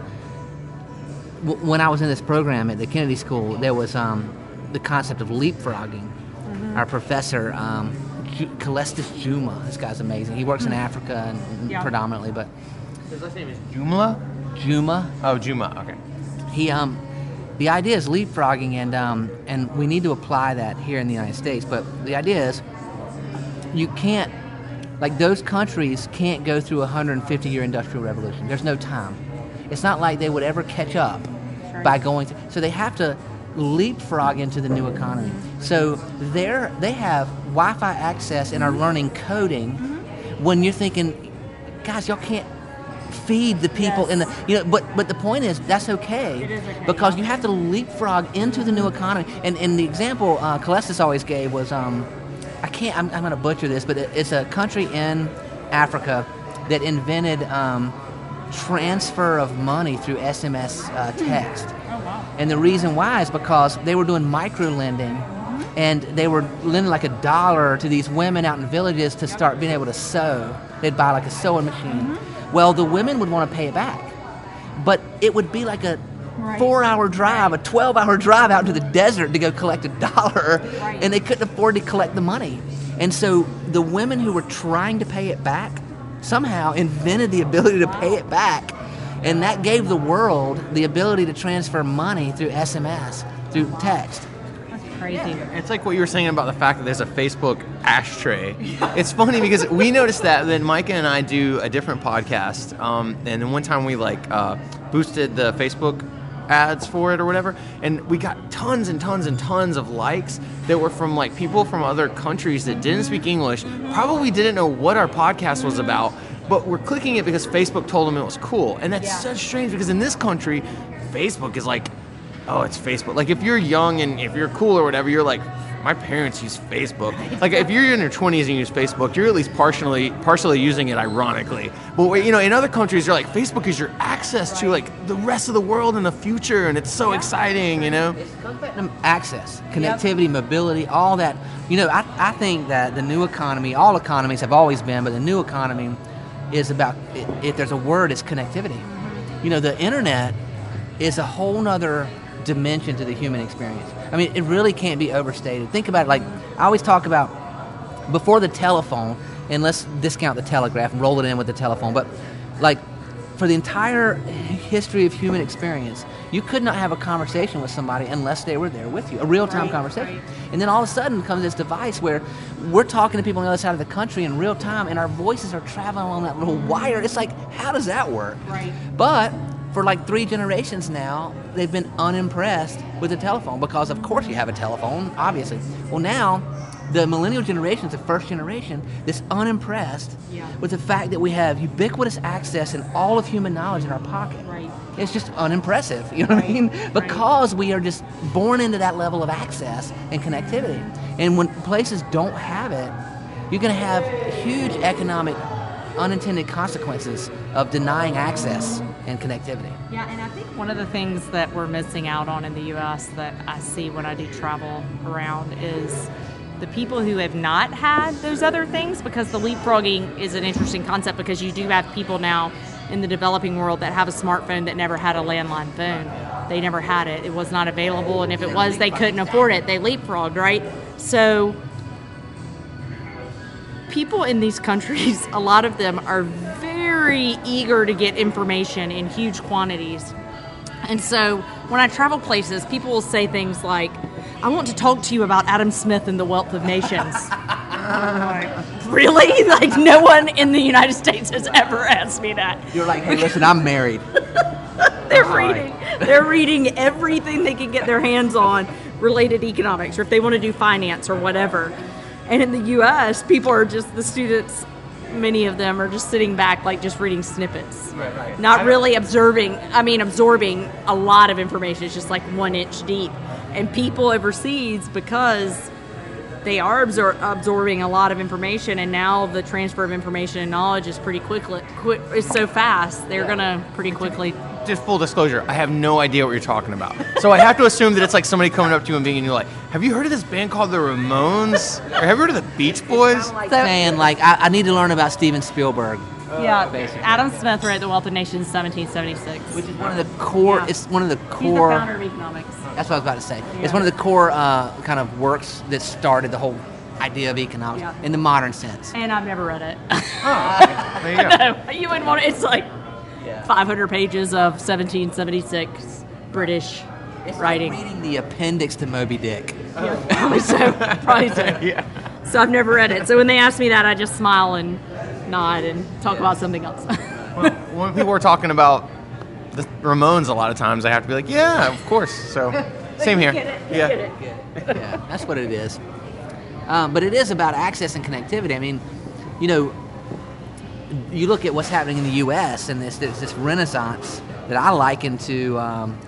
w- when I was in this program at the Kennedy School, there was um, the concept of leapfrogging. Mm-hmm. Our professor, um, Ju- Calestous Juma, this guy's amazing. He works in Africa and, and. Yeah. predominantly, but His last name is Jumla. Juma, Oh, Juma. Okay. he um, the idea is leapfrogging, and um, and we need to apply that here in the United States. But the idea is, you can't, like those countries can't go through a 150 year industrial revolution. There's no time. It's not like they would ever catch up by going through. So they have to leapfrog into the new economy. So they're they have Wi-Fi access and are learning coding. When you're thinking, guys, y'all can't feed the people in the you know but but the point is that's okay, is okay, because you have to leapfrog into the new economy and and the example uh, Calestous always gave was um I can't I'm, I'm gonna butcher this but it, it's a country in Africa that invented um, transfer of money through SMS uh, text Oh wow. and the reason why is because they were doing micro lending and they were lending like a dollar to these women out in villages to start being able to sew. They'd buy like a sewing machine. Well, the women would want to pay it back, but it would be like a Right. four-hour drive, a twelve-hour drive out to the desert to go collect a dollar, Right. and they couldn't afford to collect the money. And so the women who were trying to pay it back somehow invented the ability to pay it back, and that gave the world the ability to transfer money through SMS, through text. That's crazy. It's like what you were saying about the fact that there's a Facebook ashtray. It's funny because we noticed that. Then Micah and I do a different podcast, um, and then one time we like uh, boosted the Facebook ads for it or whatever, and we got tons and tons and tons of likes that were from like people from other countries that didn't speak English, probably didn't know what our podcast was about, but were clicking it because Facebook told them it was cool, and that's Yeah. such strange because in this country, Facebook is like oh, it's Facebook. Like if you're young and if you're cool or whatever, you're like, my parents use Facebook. Like if you're in your 20s and you use Facebook, you're at least partially partially using it ironically. But you know, in other countries, you're like, Facebook is your access to like the rest of the world in the future, and it's so exciting, you know. Access, connectivity, mobility, all that. You know, I, I think that the new economy, all economies have always been, but the new economy is about, if there's a word, it's connectivity. You know, the internet is a whole nother dimension to the human experience. I mean, it really can't be overstated. Think about it like, I always talk about before the telephone, and let's discount the telegraph and roll it in with the telephone, but like for the entire history of human experience, you could not have a conversation with somebody unless they were there with you, a real time Right, conversation. right. And then all of a sudden comes this device where we're talking to people on the other side of the country in real time, and our voices are traveling along that little wire. It's like, how does that work? Right. But for like three generations now, they've been unimpressed with the telephone because, of course, you have a telephone, obviously. Well, now the millennial generation, the first generation, is unimpressed Yeah. with the fact that we have ubiquitous access and all of human knowledge in our pocket. Right. It's just unimpressive, you know what I mean? Because we are just born into that level of access and connectivity. And when places don't have it, you're going to have huge economic unintended consequences of denying access and connectivity. Yeah, and I think one of the things that we're missing out on in the U.S. that I see when I do travel around is the people who have not had those other things because the leapfrogging is an interesting concept because you do have people now in the developing world that have a smartphone that never had a landline phone. They never had it. It was not available, and if it was, they couldn't afford it. They leapfrogged, right? So people in these countries, a lot of them are very eager to get information in huge quantities. And so when I travel places, people will say things like, I want to talk to you about Adam Smith and the Wealth of Nations. Like, really? Like, no one in the United States has ever asked me that. You're like, hey, listen, I'm married. They're reading. They're reading everything they can get their hands on related to economics, or if they want to do finance or whatever. And in the U.S., people are just the students. Many of them are just sitting back, like just reading snippets, Right, right. not really observing. I mean, absorbing a lot of information. It's just like one inch deep. And people overseas, because they are absor- absorbing a lot of information, and now the transfer of information and knowledge is pretty quickly. Quick, it's so fast. They're gonna pretty quickly Just full disclosure, I have no idea what you're talking about. So I have to assume that it's like somebody coming up to you and being and you're like, "Have you heard of this band called the Ramones? Or have you heard of the Beach Boys?" saying like I, I need to learn about Steven Spielberg, Yeah, basically. Adam Smith wrote The Wealth of Nations, 1776. which is one of the core. Yeah. It's one of the core. He's the core. founder of economics. That's what I was about to say. Yeah. It's one of the core uh, kind of works that started the whole idea of economics Yeah. in the modern sense. And I've never read it. There you go. no, you wouldn't want it. It's like 500 pages of 1776 British It's writing. like reading the appendix to Moby Dick. Probably so. Probably so. Yeah. So I've never read it. So when they ask me that, I just smile and nod and talk about something else. Well, when people are talking about the Ramones, a lot of times I have to be like, "Yeah, of course." So, same here. Get it, Yeah. get it. yeah, that's what it is. Um, but it is about access and connectivity. I mean, you know, you look at what's happening in the U.S. and this this, this renaissance that I liken to. Um,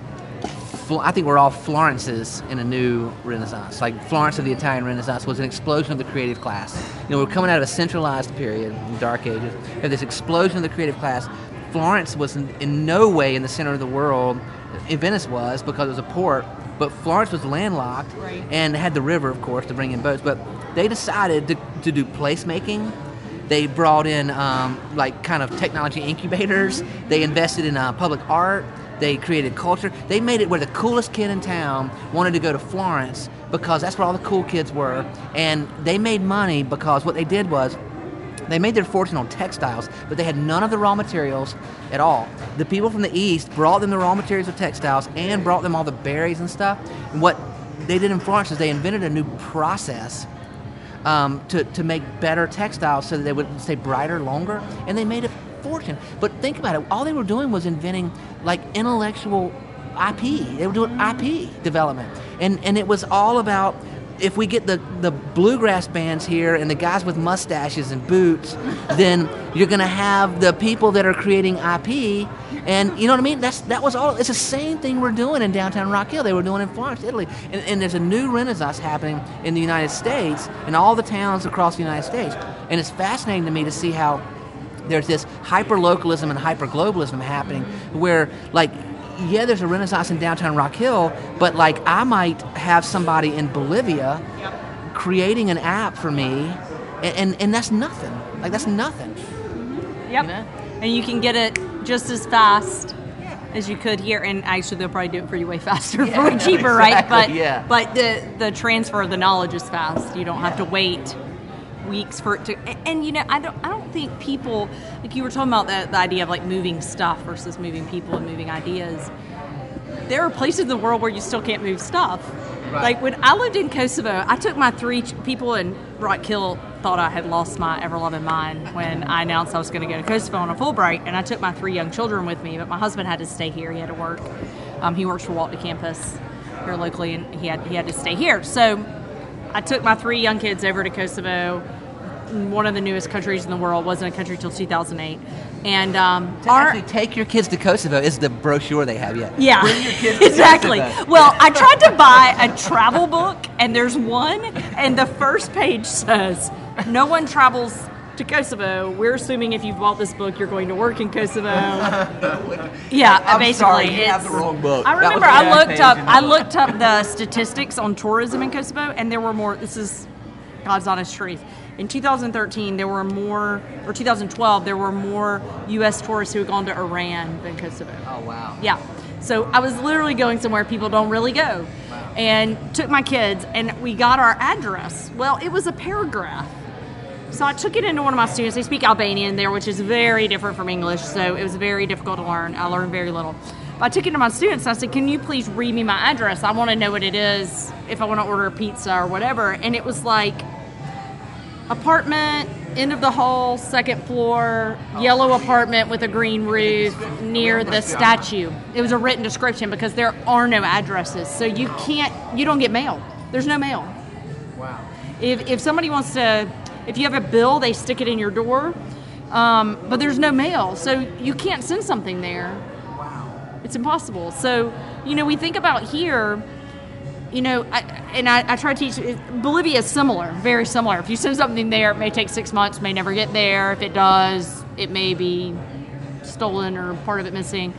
I think we're all Florences in a new Renaissance. Like Florence of the Italian Renaissance was an explosion of the creative class. You know, we're coming out of a centralized period, in Dark Ages. We have this explosion of the creative class. Florence was in, in no way in the center of the world. Venice was because it was a port, but Florence was landlocked Right. and had the river, of course, to bring in boats. But they decided to, to do placemaking. They brought in um, like kind of technology incubators. They invested in uh, public art. They created culture. They made it where the coolest kid in town wanted to go to Florence because that's where all the cool kids were. And they made money because what they did was they made their fortune on textiles, but they had none of the raw materials at all. The people from the East brought them the raw materials of textiles and brought them all the berries and stuff. And what they did in Florence is they invented a new process um, to, to make better textiles so that they would stay brighter longer, and they made a fortune. But think about it, all they were doing was inventing like intellectual IP. They were doing IP development. And, and it was all about if we get the, the bluegrass bands here and the guys with mustaches and boots, then you're going to have the people that are creating IP. And you know what I mean? That's that was all. It's the same thing we're doing in downtown Rock Hill. They were doing in Florence, Italy. And, and there's a new renaissance happening in the United States in all the towns across the United States. And it's fascinating to me to see how there's this hyper localism and hyper globalism happening where like yeah, there's a renaissance in downtown Rock Hill, but like I might have somebody in Bolivia Yep. creating an app for me, and, and, and that's nothing. Like that's nothing. Mm-hmm. Yep. You know? And you can get it just as fast as you could here, and actually they'll probably do it for you way faster, Yeah, for way cheaper, right? But yeah. but the the transfer of the knowledge is fast. You don't have to wait weeks for it to. And, and, you know, I don't I don't think people like you were talking about the, the idea of like moving stuff versus moving people and moving ideas. There are places in the world where you still can't move stuff. Right. Like when I lived in Kosovo, I took my three ch- people and Rock Hill thought I had lost my ever loving mind when I announced I was going to go to Kosovo on a Fulbright, and I took my three young children with me. But my husband had to stay here; he had to work. Um, he works for Walton Campus here locally, and he had he had to stay here. So I took my three young kids over to Kosovo, one of the newest countries in the world. wasn't a country till 2008, and um, To our- actually take your kids to Kosovo is the brochure they have yet. yeah, Bring your kids to exactly. Well, I tried to buy a travel book, and there's one, and the first page says, "No one travels to Kosovo. We're assuming if you've bought this book, you're going to work in Kosovo." Yeah, I'm basically, sorry, you have it's- the wrong book. I remember I looked up. I looked up the statistics on tourism in Kosovo, and there were more. This is God's honest truth. In 2013, there were more, or 2012, there were more U.S. tourists who had gone to Iran than Kosovo. Oh wow. Yeah. So I was literally going somewhere people don't really go. And took my kids and we got our address. Well, it was a paragraph. So I took it into one of my students. They speak Albanian there, which is very different from English, so it was very difficult to learn. I learned very little. But I took it to my students and I said, Can you please read me my address? I want to know what it is if I want to order a pizza or whatever. And it was like apartment, end of the hall, second floor, yellow apartment with a green roof near the statue. It was a written description because there are no addresses. So you can't, you don't get mail. There's no mail. Wow. If, if somebody wants to, if you have a bill, they stick it in your door. Um, but there's no mail. So you can't send something there. Wow. It's impossible. So, you know, we think about here, you know, I, and I, I try to teach, Bolivia is similar, very similar. If you send something there, it may take six months, may never get there. If it does, it may be stolen or part of it missing.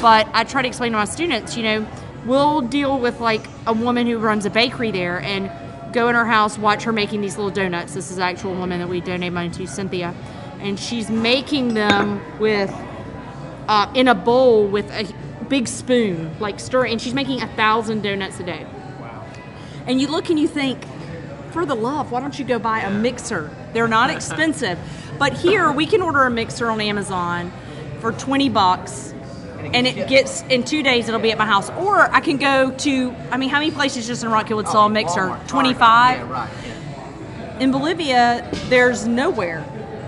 But I try to explain to my students, you know, we'll deal with like a woman who runs a bakery there and go in her house, watch her making these little donuts. This is an actual woman that we donate money to, Cynthia. And she's making them with uh, in a bowl with a big spoon, like stir, and she's making a thousand donuts a day. And you look and you think, for the love, why don't you go buy a mixer? They're not expensive. but here we can order a mixer on Amazon for 20 bucks. And it gets in two days. It'll be at my house, or I can go to. I mean, how many places just in Rock Hill would sell a oh, mixer? Yeah, right. yeah. In Bolivia, there's nowhere.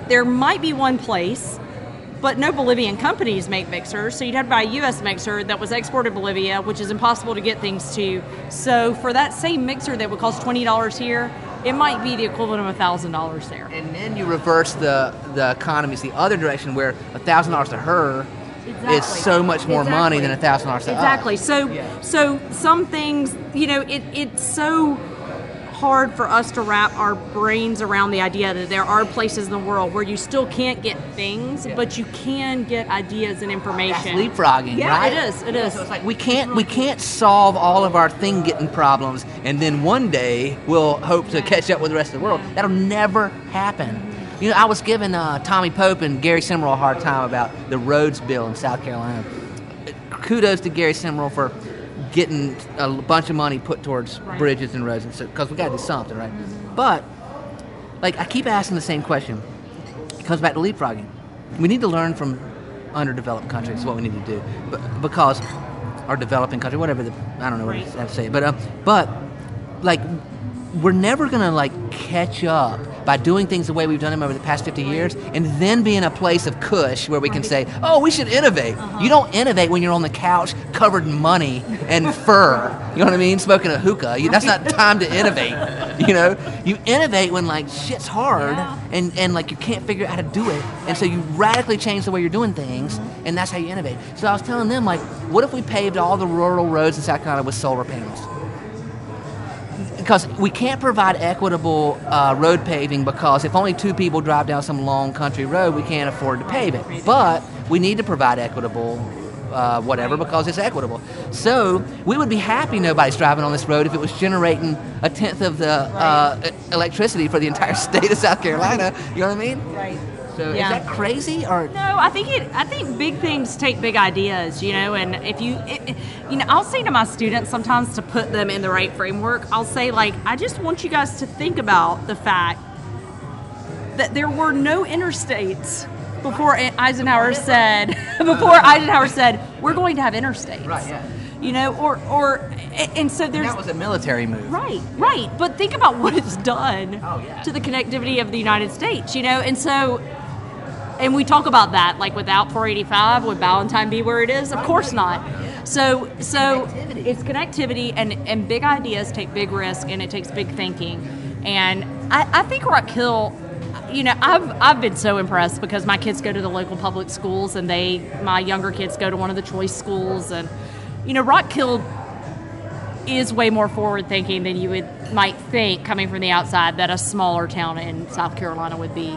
There might be one place, but no Bolivian companies make mixers. So you'd have to buy a U.S. mixer that was exported to Bolivia, which is impossible to get things to. So for that same mixer that would cost twenty dollars here, it might be the equivalent of thousand dollars there. And then you reverse the the economies the other direction, where a thousand dollars to her is so much more money than a thousand dollars. Exactly. So, Yeah. so some things, you know, it, it's so hard for us to wrap our brains around the idea that there are places in the world where you still can't get things, Yeah. but you can get ideas and That's information. leapfrogging, Yeah, right? it is, it is. So it's like we can't we can't solve all of our thing getting problems, and then one day we'll hope to catch up with the rest of the world. That'll never happen. You know, I was giving uh, Tommy Pope and Gary Simrill a hard time about the roads bill in South Carolina. kudos to Gary Simrill for getting a bunch of money put towards Right. bridges and roads because we got to do something, right? But like I keep asking the same question. It comes back to leapfrogging. We need to learn from underdeveloped countries. Is what we need to do, but because our developing country, whatever the I don't know what Right. I have to say, but uh, but like we're never gonna like catch up by doing things the way we've done them over the past 50 years and then be in a place of cush where we can say oh we should innovate. Uh-huh. You don't innovate when you're on the couch covered in money and fur. You know what i mean? Smoking a hookah. That's not time to innovate you know? You innovate when like shit's hard Yeah. and, and like you can't figure out how to do it. And so you radically change the way you're doing things mm-hmm. and that's how you innovate. So i was telling them like what if we paved all the rural roads in south carolina with solar panels because we can't provide equitable uh, road paving because if only two people drive down some long country road, we can't afford to pave it. But we need to provide equitable uh, whatever because it's equitable. So we would be happy nobody's driving on this road if it was generating a tenth of the uh, electricity for the entire state of South Carolina. You know what I mean? Right. So Yeah. is that crazy or? No, I think it. I think big things take big ideas, you know. And if you, it, it- you know, I'll say to my students sometimes to put them in the right framework. I'll say like, I just want you guys to think about the fact that there were no interstates before Eisenhower said. before uh-huh. Eisenhower said, we're going to have interstates. Right, yeah. You know, or or, and so there's That was a military move. Right, right. But think about what it's done Oh, yeah. to the connectivity of the United States, you know? And so, and we talk about that, like without 485, would Ballantyne be where it is? Of course not. So, so Connectivity. it's connectivity, and, and big ideas take big risk, and it takes big thinking. And I, I think Rock Hill, you know, I've I've been so impressed because my kids go to the local public schools, and they my younger kids go to one of the choice schools, and you know, Rock Hill is way more forward thinking than you would might think coming from the outside that a smaller town in South Carolina would be.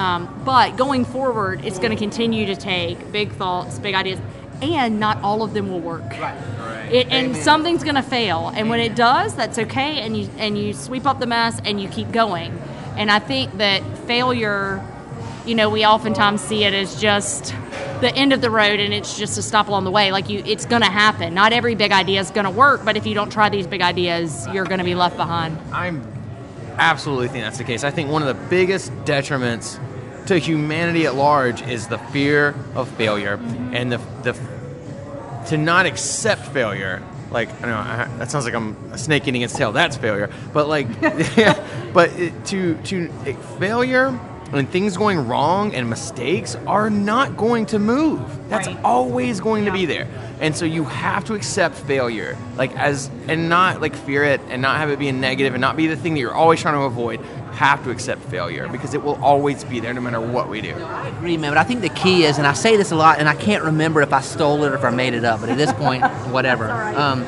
Um, but going forward, it's going to continue to take big thoughts, big ideas, and not all of them will work. Right. It, and something's going to fail, and when it does, that's okay, and you and you sweep up the mess and you keep going. And I think that failure, you know, we oftentimes see it as just the end of the road, and it's just a stop along the way. Like you, it's going to happen. Not every big idea is going to work, but if you don't try these big ideas, you're going to be left behind. I'm absolutely think that's the case. I think one of the biggest detriments to humanity at large is the fear of failure and the the to not accept failure. Like I know I, that sounds like I'm a snake eating its tail. That's failure. But like, yeah, but it, to to it, failure and things going wrong and mistakes are not going to move. That's Right. always going to be there. And so you have to accept failure, like as and not like fear it and not have it be a negative and not be the thing that you're always trying to avoid. Have to accept failure because it will always be there no matter what we do. I agree, man. But I think the key is, and I say this a lot, and I can't remember if I stole it or if I made it up. But at this point, whatever. Um,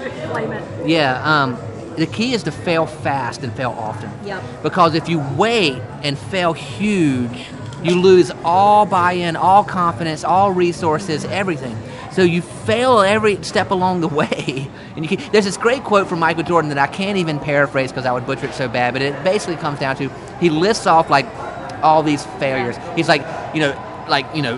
yeah. Um, the key is to fail fast and fail often. Yep. Because if you wait and fail huge, you lose all buy-in, all confidence, all resources, everything. So you fail every step along the way. And can, there's this great quote from Michael Jordan that I can't even paraphrase because I would butcher it so bad. But it basically comes down to he lists off like all these failures. He's like, you know, like you know,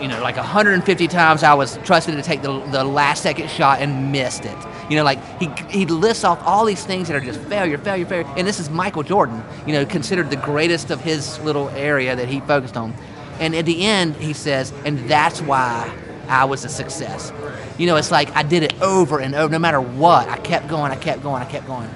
you know, like 150 times I was trusted to take the, the last second shot and missed it. You know, like he he lists off all these things that are just failure, failure, failure. And this is Michael Jordan, you know, considered the greatest of his little area that he focused on. And at the end, he says, and that's why I was a success. You know, it's like I did it over and over, no matter what. I kept going, I kept going, I kept going.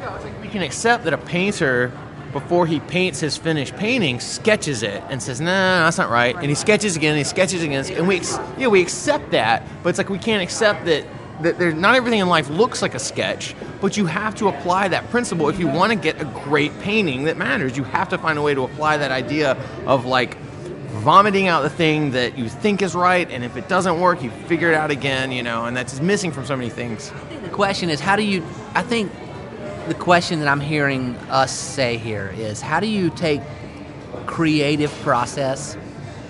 We can accept that a painter, before he paints his finished painting, sketches it and says, "Nah, that's not right." And he sketches again, and he sketches again, and we, yeah, we accept that. But it's like we can't accept that that not everything in life looks like a sketch. But you have to apply that principle if you want to get a great painting that matters. You have to find a way to apply that idea of like vomiting out the thing that you think is right, and if it doesn't work, you figure it out again. You know, and that's missing from so many things. The question is, how do you? I think the question that I'm hearing us say here is, how do you take creative process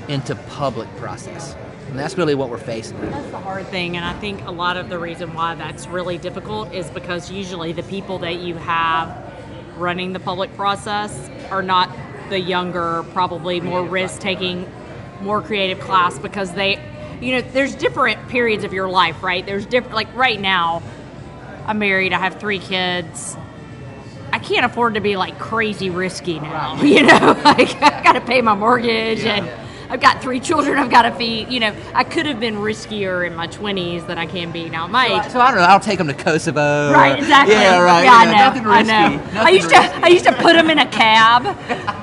into public process? And that's really what we're facing. That's the hard thing, and I think a lot of the reason why that's really difficult is because usually the people that you have running the public process are not the younger, probably more risk taking, more creative class because they you know, there's different periods of your life, right? There's different, like right now, I'm married, I have three kids. I can't afford to be like crazy risky now, you know. Like I got to pay my mortgage, and I've got three children I've got to feed. You know, I could have been riskier in my 20s than I can be now. at My age, So I don't know. I'll take them to Kosovo. Right, exactly. Yeah, right. Yeah, yeah, nothing I risky. know. I know. Nothing I used to. I used to put them in a cab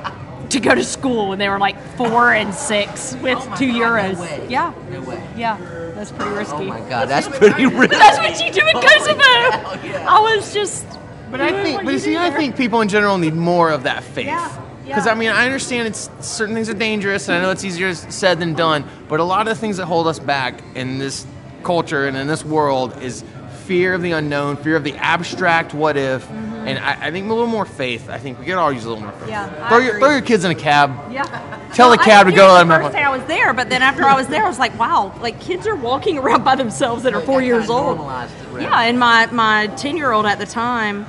to go to school when they were like four and six with Oh my two God, no euros. way. yeah, No way. yeah, that's pretty risky. Oh my God, that's pretty risky. That's what you do in oh Kosovo. hell yeah. I was just. But I think, but you see, I think people in general need more of that faith. Yeah, Because yeah. I mean, I understand it's certain things are dangerous, and I know it's easier said than done. But a lot of the things that hold us back in this culture and in this world is fear of the unknown, fear of the abstract what if, mm-hmm. And I, I think a little more faith. I think we could all use a little more faith. Yeah, throw your throw your kids in a cab. Yeah. Tell Well, the cab I to go the let them have First fun. day I was there, but then after I was there, I was like, wow, like kids are walking around by themselves that are four That kinda years old. normalized? Yeah, and my my ten year old at the time,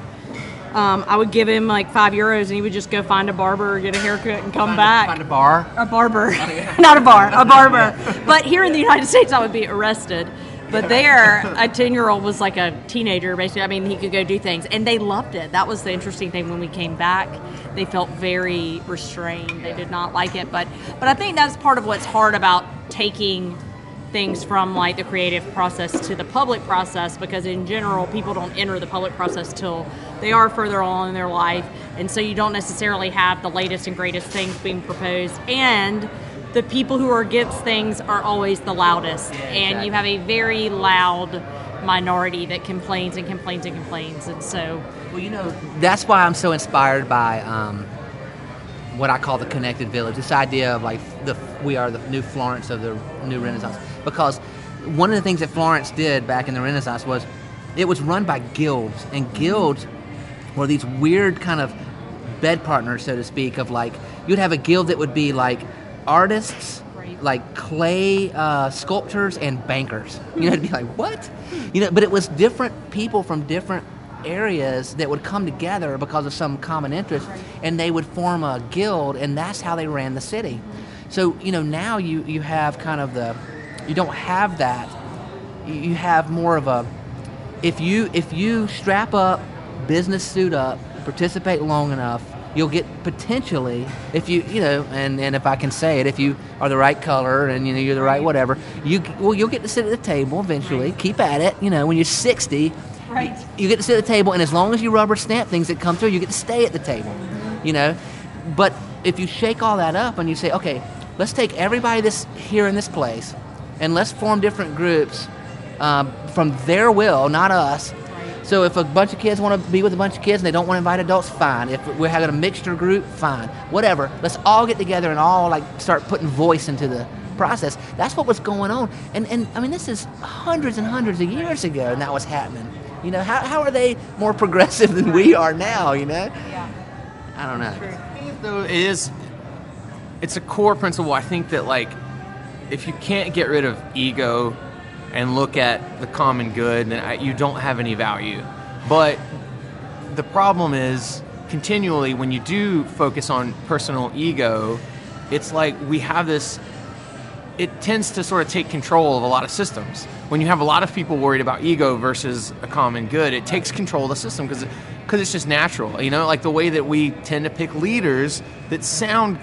um, I would give him like five euros, and he would just go find a barber, get a haircut, and come Find a- back. Find a bar. A barber, not a bar, a barber. But here in the United States, I would be arrested. But there, a 10 year old was like a teenager, basically. I mean, he could go do things. And they loved it. That was the interesting thing when we came back. They felt very restrained. They did not like it. But, but I think that's part of what's hard about taking things from like the creative process to the public process because in general people don't enter the public process till they are further on in their life and so you don't necessarily have the latest and greatest things being proposed and the people who are against things are always the loudest and you have a very loud minority that complains and complains and complains and so Well, you know, that's why I'm so inspired by um, what I call the connected village. This idea of like the we are the new Florence of the new Renaissance. Because one of the things that Florence did back in the Renaissance was it was run by guilds, and guilds were these weird kind of bed partners, so to speak, of like you'd have a guild that would be like artists. Like clay uh, sculptors and bankers, you know, it'd be like what, you know. But it was different people from different areas that would come together because of some common interest and they would form a guild and that's how they ran the city so you know now you you have kind of the you don't have that you you have more of a if you if you strap up business suit up participate long enough you'll get potentially if you you know and and if i can say it if you are the right color and you know you're the right whatever you well you'll get to sit at the table eventually. Keep at it you know when you're 60 Right. you get to sit at the table and as long as you rubber stamp things that come through you get to stay at the table you know. But if you shake all that up and you say okay let's take everybody this here in this place and let's form different groups um, from their will not us so if a bunch of kids want to be with a bunch of kids and they don't want to invite adults fine. If we're having a mixture group fine. Whatever. Let's all get together and all like start putting voice into the process. That's what was going on. And and i mean this is hundreds and hundreds of years ago and that was happening. You know how, how are they more progressive than we are now you know? Yeah. I don't know. Though it is it's a core principle i think that like if you can't get rid of ego and look at the common good then you don't have any value but the problem is continually when you do focus on personal ego it's like we have this it tends to sort of take control of a lot of systems. When you have a lot of people worried about ego versus a common good, it takes control of the system because because it's just natural. You know, like the way that we tend to pick leaders that sound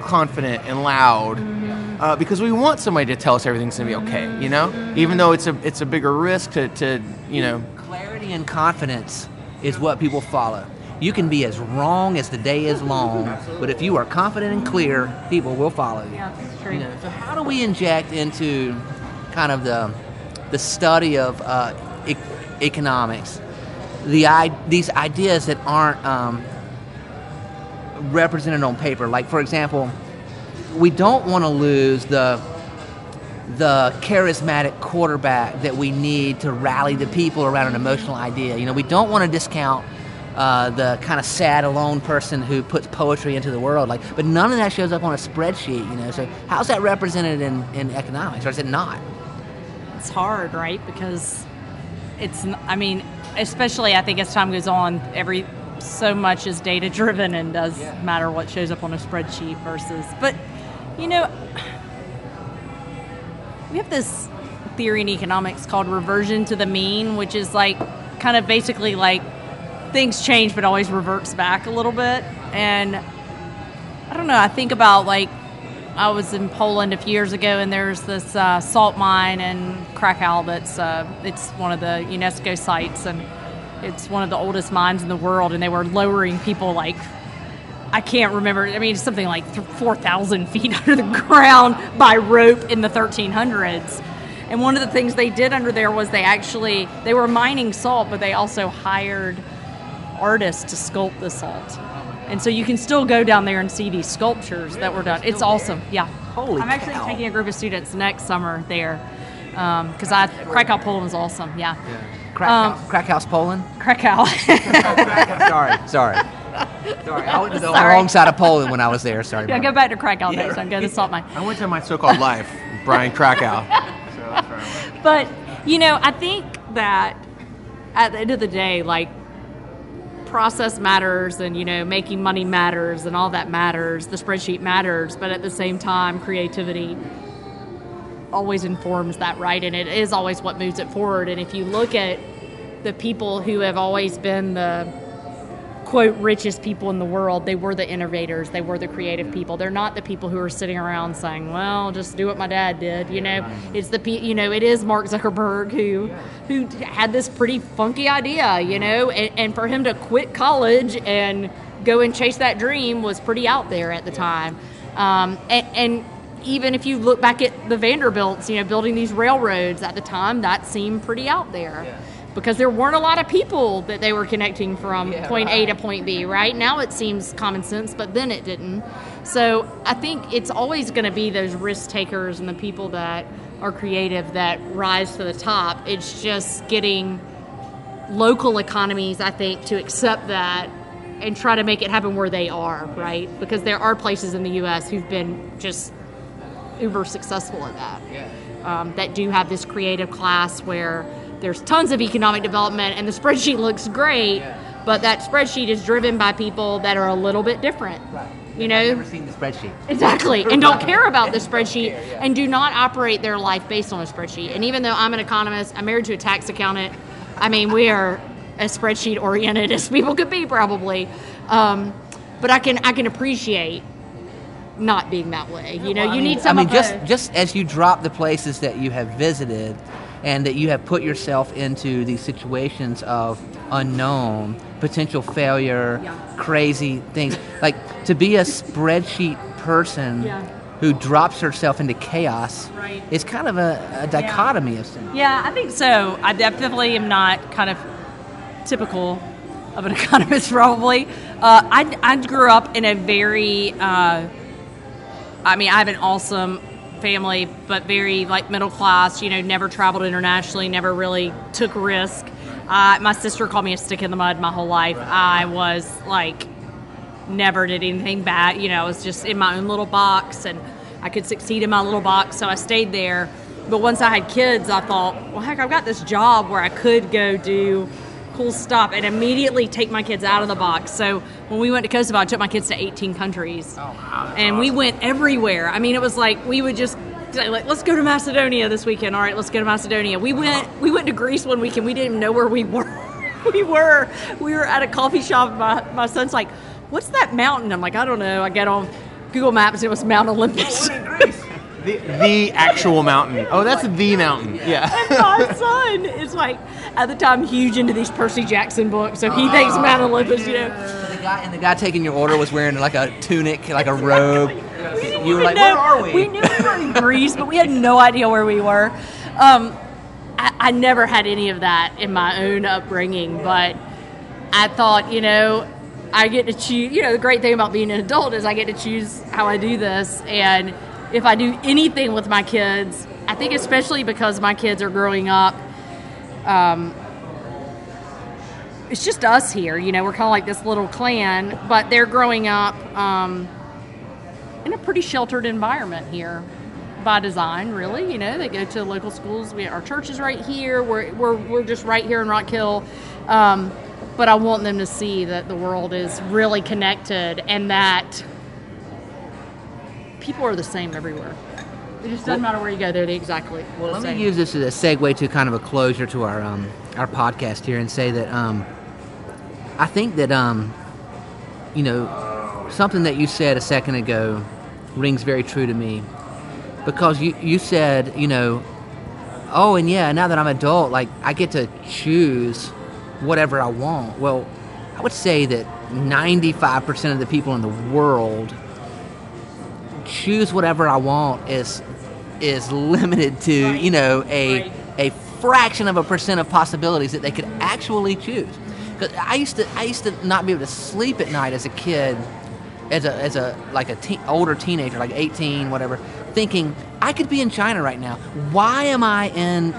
confident and loud mm-hmm. Uh, because we want somebody to tell us everything's going to be okay. You know, even though it's a it's a bigger risk to, to you know clarity and confidence is what people follow you can be as wrong as the day is long but if you are confident and clear people will follow you yeah that's true You know, so how do we inject into kind of the the study of uh, e- economics the I- these ideas that aren't um, represented on paper? Like for example, we don't want to lose the the charismatic quarterback that we need to rally the people around an emotional idea. You know, we don't want to discount uh, the kind of sad, alone person who puts poetry into the world. Like, but none of that shows up on a spreadsheet. You know, so how's that represented in, in economics, or is it not? it's hard, right? Because it's, I mean, especially I think as time goes on, every so much is data driven and does matter what shows up on a spreadsheet versus, but you know, we have this theory in economics called reversion to the mean, which is like kind of basically like things change but always reverts back a little bit. And I don't know, I think about like I was in Poland a few years ago, and there's this uh, salt mine in Krakow that's uh, it's one of the UNESCO sites, and it's one of the oldest mines in the world. And they were lowering people like I can't remember. I mean, something like four thousand feet under the ground by rope in the 1300s. And one of the things they did under there was they actually they were mining salt, but they also hired artists to sculpt the salt. And so you can still go down there and see these sculptures that were done. It's awesome. Yeah. Holy I'm actually cow. taking a group of students next summer there because I Krakow, Poland is awesome. Yeah. Krakow, Um, Poland. Krakow. sorry, sorry. Sorry, I went to the Sorry. wrong side of Poland when I was there. Sorry. yeah, go back to Krakow next time. Go to salt mine. I went to my so-called life, Brian Krakow. So that's where I went. But you know, I think that at the end of the day, like process matters, and you know, making money matters, and all that matters. The spreadsheet matters, but at the same time, creativity always informs that, right? And it is always what moves it forward. And if you look at the people who have always been the quote richest people in the world. They were the innovators. They were the creative people. They're not the people who are sitting around saying well just do what my dad did you know? It's the you know it is mark zuckerberg who who had this pretty funky idea you know? And, and for him to quit college and go and chase that dream was pretty out there at the time. Um, and, and even if you look back at the vanderbilts you know building these railroads at the time that seemed pretty out there because there weren't a lot of people that they were connecting from Yeah, point A to point B, right? Now it seems common sense, but then it didn't. So I think it's always going to be those risk takers and the people that are creative that rise to the top. It's just getting local economies, I think, to accept that and try to make it happen where they are, right? Because there are places in the U.S. who've been just uber successful at that. Um, that do have this creative class where there's tons of economic development and the spreadsheet looks great, but that spreadsheet is driven by people that are a little bit different. You know, I've never seen the spreadsheet. Exactly, and don't care about the spreadsheet and do not operate their life based on a spreadsheet. And even though I'm an economist, I'm married to a tax accountant. I mean, we are as spreadsheet oriented as people could be, probably. Um, but I can I can appreciate not being that way. You know, Well, I you mean- need some I mean, just just as you drop the places that you have visited, and that you have put yourself into these situations of unknown, potential failure, Yeah. crazy things. Like to be a spreadsheet person Yeah. who drops herself into chaos Right. is kind of a, a dichotomy of some. Yeah, I think so. I definitely am not kind of typical of an economist, probably. Uh, I, I grew up in a very, uh, I mean, I have an awesome family, but very like middle class, you know, never traveled internationally, never really took risk. Uh, my sister called me a stick in the mud my whole life. I was like, never did anything bad. You know, I was just in my own little box and I could succeed in my little box, so I stayed there. But once I had kids, I thought, well, heck, I've got this job where I could go do cool stuff and immediately take my kids out of the box. So when we went to Kosovo, I took my kids to 18 countries. and we went everywhere. I mean, it was like we would just like, let's go to Macedonia this weekend. All right, let's go to Macedonia. We went we went to Greece one weekend. We didn't even know where we were. we were we were at a coffee shop. My my son's like, "What's that mountain?" I'm like, "I don't know." I get on Google Maps. And it was Mount Olympus. The, the actual mountain. Oh, that's the mountain. Yeah. and my son is like, at the time, huge into these Percy Jackson books, so he thinks Mount Olympus. You know, The guy and the guy taking your order was wearing like a tunic, like a robe. You were like, No, where are we? We knew we were in Greece, but we had no idea where we were. Um, I, I never had any of that in my own upbringing, but I thought, you know, I get to choose. You know, the great thing about being an adult is I get to choose how I do this, and if I do anything with my kids, I think especially because my kids are growing up. Um, it's just us here, you know. We're kind of like this little clan, but they're growing up. Um, in a pretty sheltered environment here by design really you know they go to local schools we, our church is right here we're, we're, we're just right here in rock hill um, but i want them to see that the world is really connected and that people are the same everywhere It just doesn't matter where you go; they're the exactly. Well, let same. me use this as a segue to kind of a closure to our um, our podcast here and say that um, I think that um, you know something that you said a second ago rings very true to me because you you said you know oh and yeah now that I'm adult like I get to choose whatever I want. Well, I would say that 95% of the people in the world choose whatever I want is is limited to Right. you know a Right. a fraction of a percent of possibilities that they could actually choose. Because I used to I used to not be able to sleep at night as a kid, as a as a like a teen, older teenager, like 18, whatever, thinking I could be in China right now. Why am I in?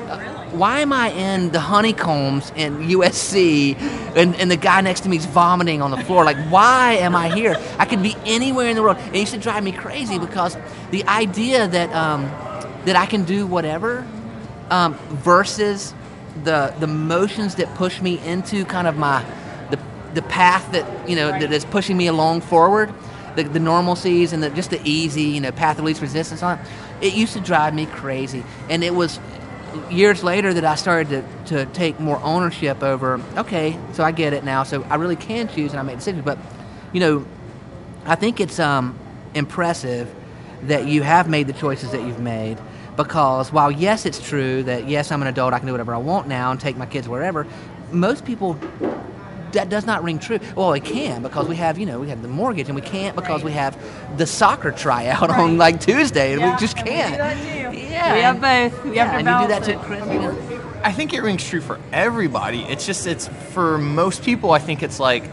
why am I in the honeycombs in USC and, and the guy next to me is vomiting on the floor? Like, why am I here? I could be anywhere in the world. It used to drive me crazy because the idea that um, that I can do whatever um, versus the the motions that push me into kind of my the, the path that you know that is pushing me along forward the, the normalcies and the, just the easy you know path of least resistance on it it used to drive me crazy. And it was years later that I started to, to take more ownership over okay so I get it now so I really can choose and I make decisions. But you know I think it's um, impressive that you have made the choices that you've made because while yes it's true that yes I'm an adult I can do whatever I want now and take my kids wherever most people that does not ring true well it can because we have you know we have the mortgage and we can't because we have the soccer tryout on like Tuesday and we just can't yeah We have both. We have yeah, to and you do that balance too. Chris you know? I think it rings true for everybody. It's just it's for most people. I think it's like,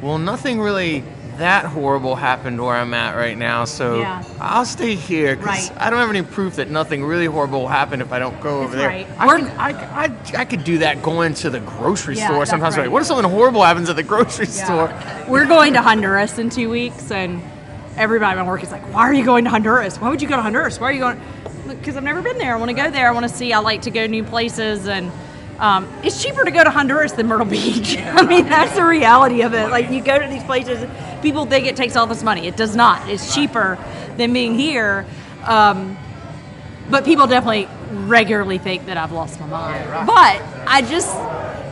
well, nothing really that horrible happened where I'm at right now, so Yeah. I'll stay here because Right. I don't have any proof that nothing really horrible will happen if I don't go over there. right. I, We're- can, I, I, I could do that going to the grocery Yeah, store sometimes. right. Like, what if something horrible happens at the grocery store? We're going to Honduras in two weeks, and everybody at my work is like, "Why are you going to Honduras? Why would you go to Honduras? Why are you going?" Because I've never been there. I want to go there. I want to see. I like to go new places, and um, it's cheaper to go to Honduras than Myrtle Beach. I mean, that's the reality of it. Like you go to these places, people think it takes all this money. It does not. It's cheaper than being here. Um, but people definitely regularly think that I've lost my mind. But I just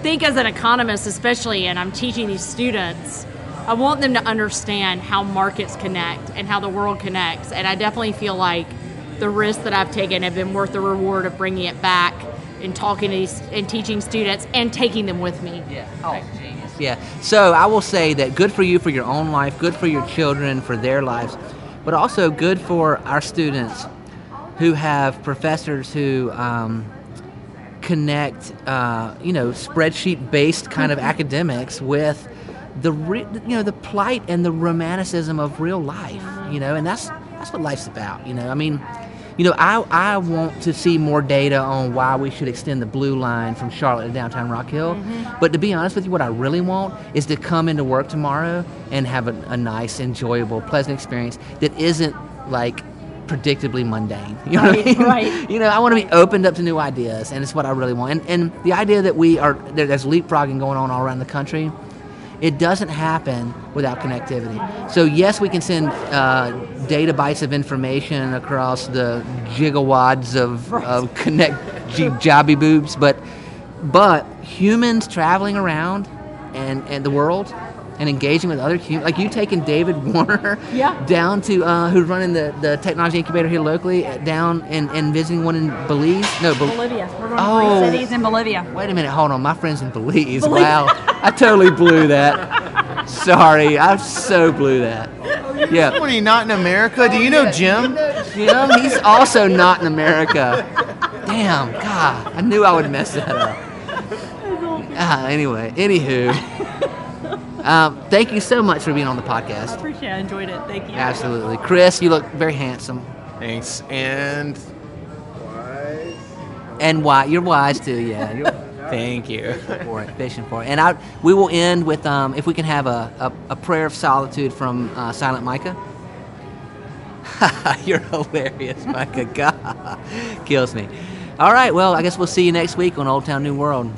think, as an economist, especially, and I'm teaching these students, I want them to understand how markets connect and how the world connects. And I definitely feel like the risks that I've taken have been worth the reward of bringing it back and talking to these and teaching students and taking them with me. Yeah. Oh, genius. Yeah. So I will say that good for you for your own life, good for your children for their lives, but also good for our students who have professors who um, connect, uh, you know, spreadsheet-based kind of academics with the re- you know the plight and the romanticism of real life. You know, and that's that's what life's about. You know, I mean. You know, I, I want to see more data on why we should extend the blue line from Charlotte to downtown Rock Hill. Mm-hmm. But to be honest with you, what I really want is to come into work tomorrow and have a, a nice, enjoyable, pleasant experience that isn't like predictably mundane. You know what I mean? right. You know, I want to be opened up to new ideas, and it's what I really want. And, and the idea that we are there, there's leapfrogging going on all around the country. It doesn't happen without connectivity. So yes, we can send uh, data bytes of information across the gigawatts of, of connect jobby boobs, but but humans traveling around and, and the world and engaging with other humans, like you taking David Warner Yeah. down to uh, who's running the, the technology incubator here locally, uh, down and, and visiting one in Belize. No, Bel- Bolivia. We're going Oh. to three cities in Bolivia. Wait a minute, hold on. My friend's in Belize. Belize. Wow. I totally blew that. Sorry, I so blew that. Yeah. When you not in America, do you know Jim? Jim, he's also not in America. Damn, God. I knew I would mess that up. Ah, anyway, anywho. Um, thank you so much for being on the podcast. I appreciate it. I enjoyed it. Thank you. Absolutely. Chris, you look very handsome. Thanks. And wise. And why you're wise too, yeah. You're thank you. for it, fishing for it. And I, we will end with, um, if we can have a, a, a prayer of solitude from uh, Silent Micah. You're hilarious, Micah. God, kills me. All right, well, I guess we'll see you next week on Old Town New World.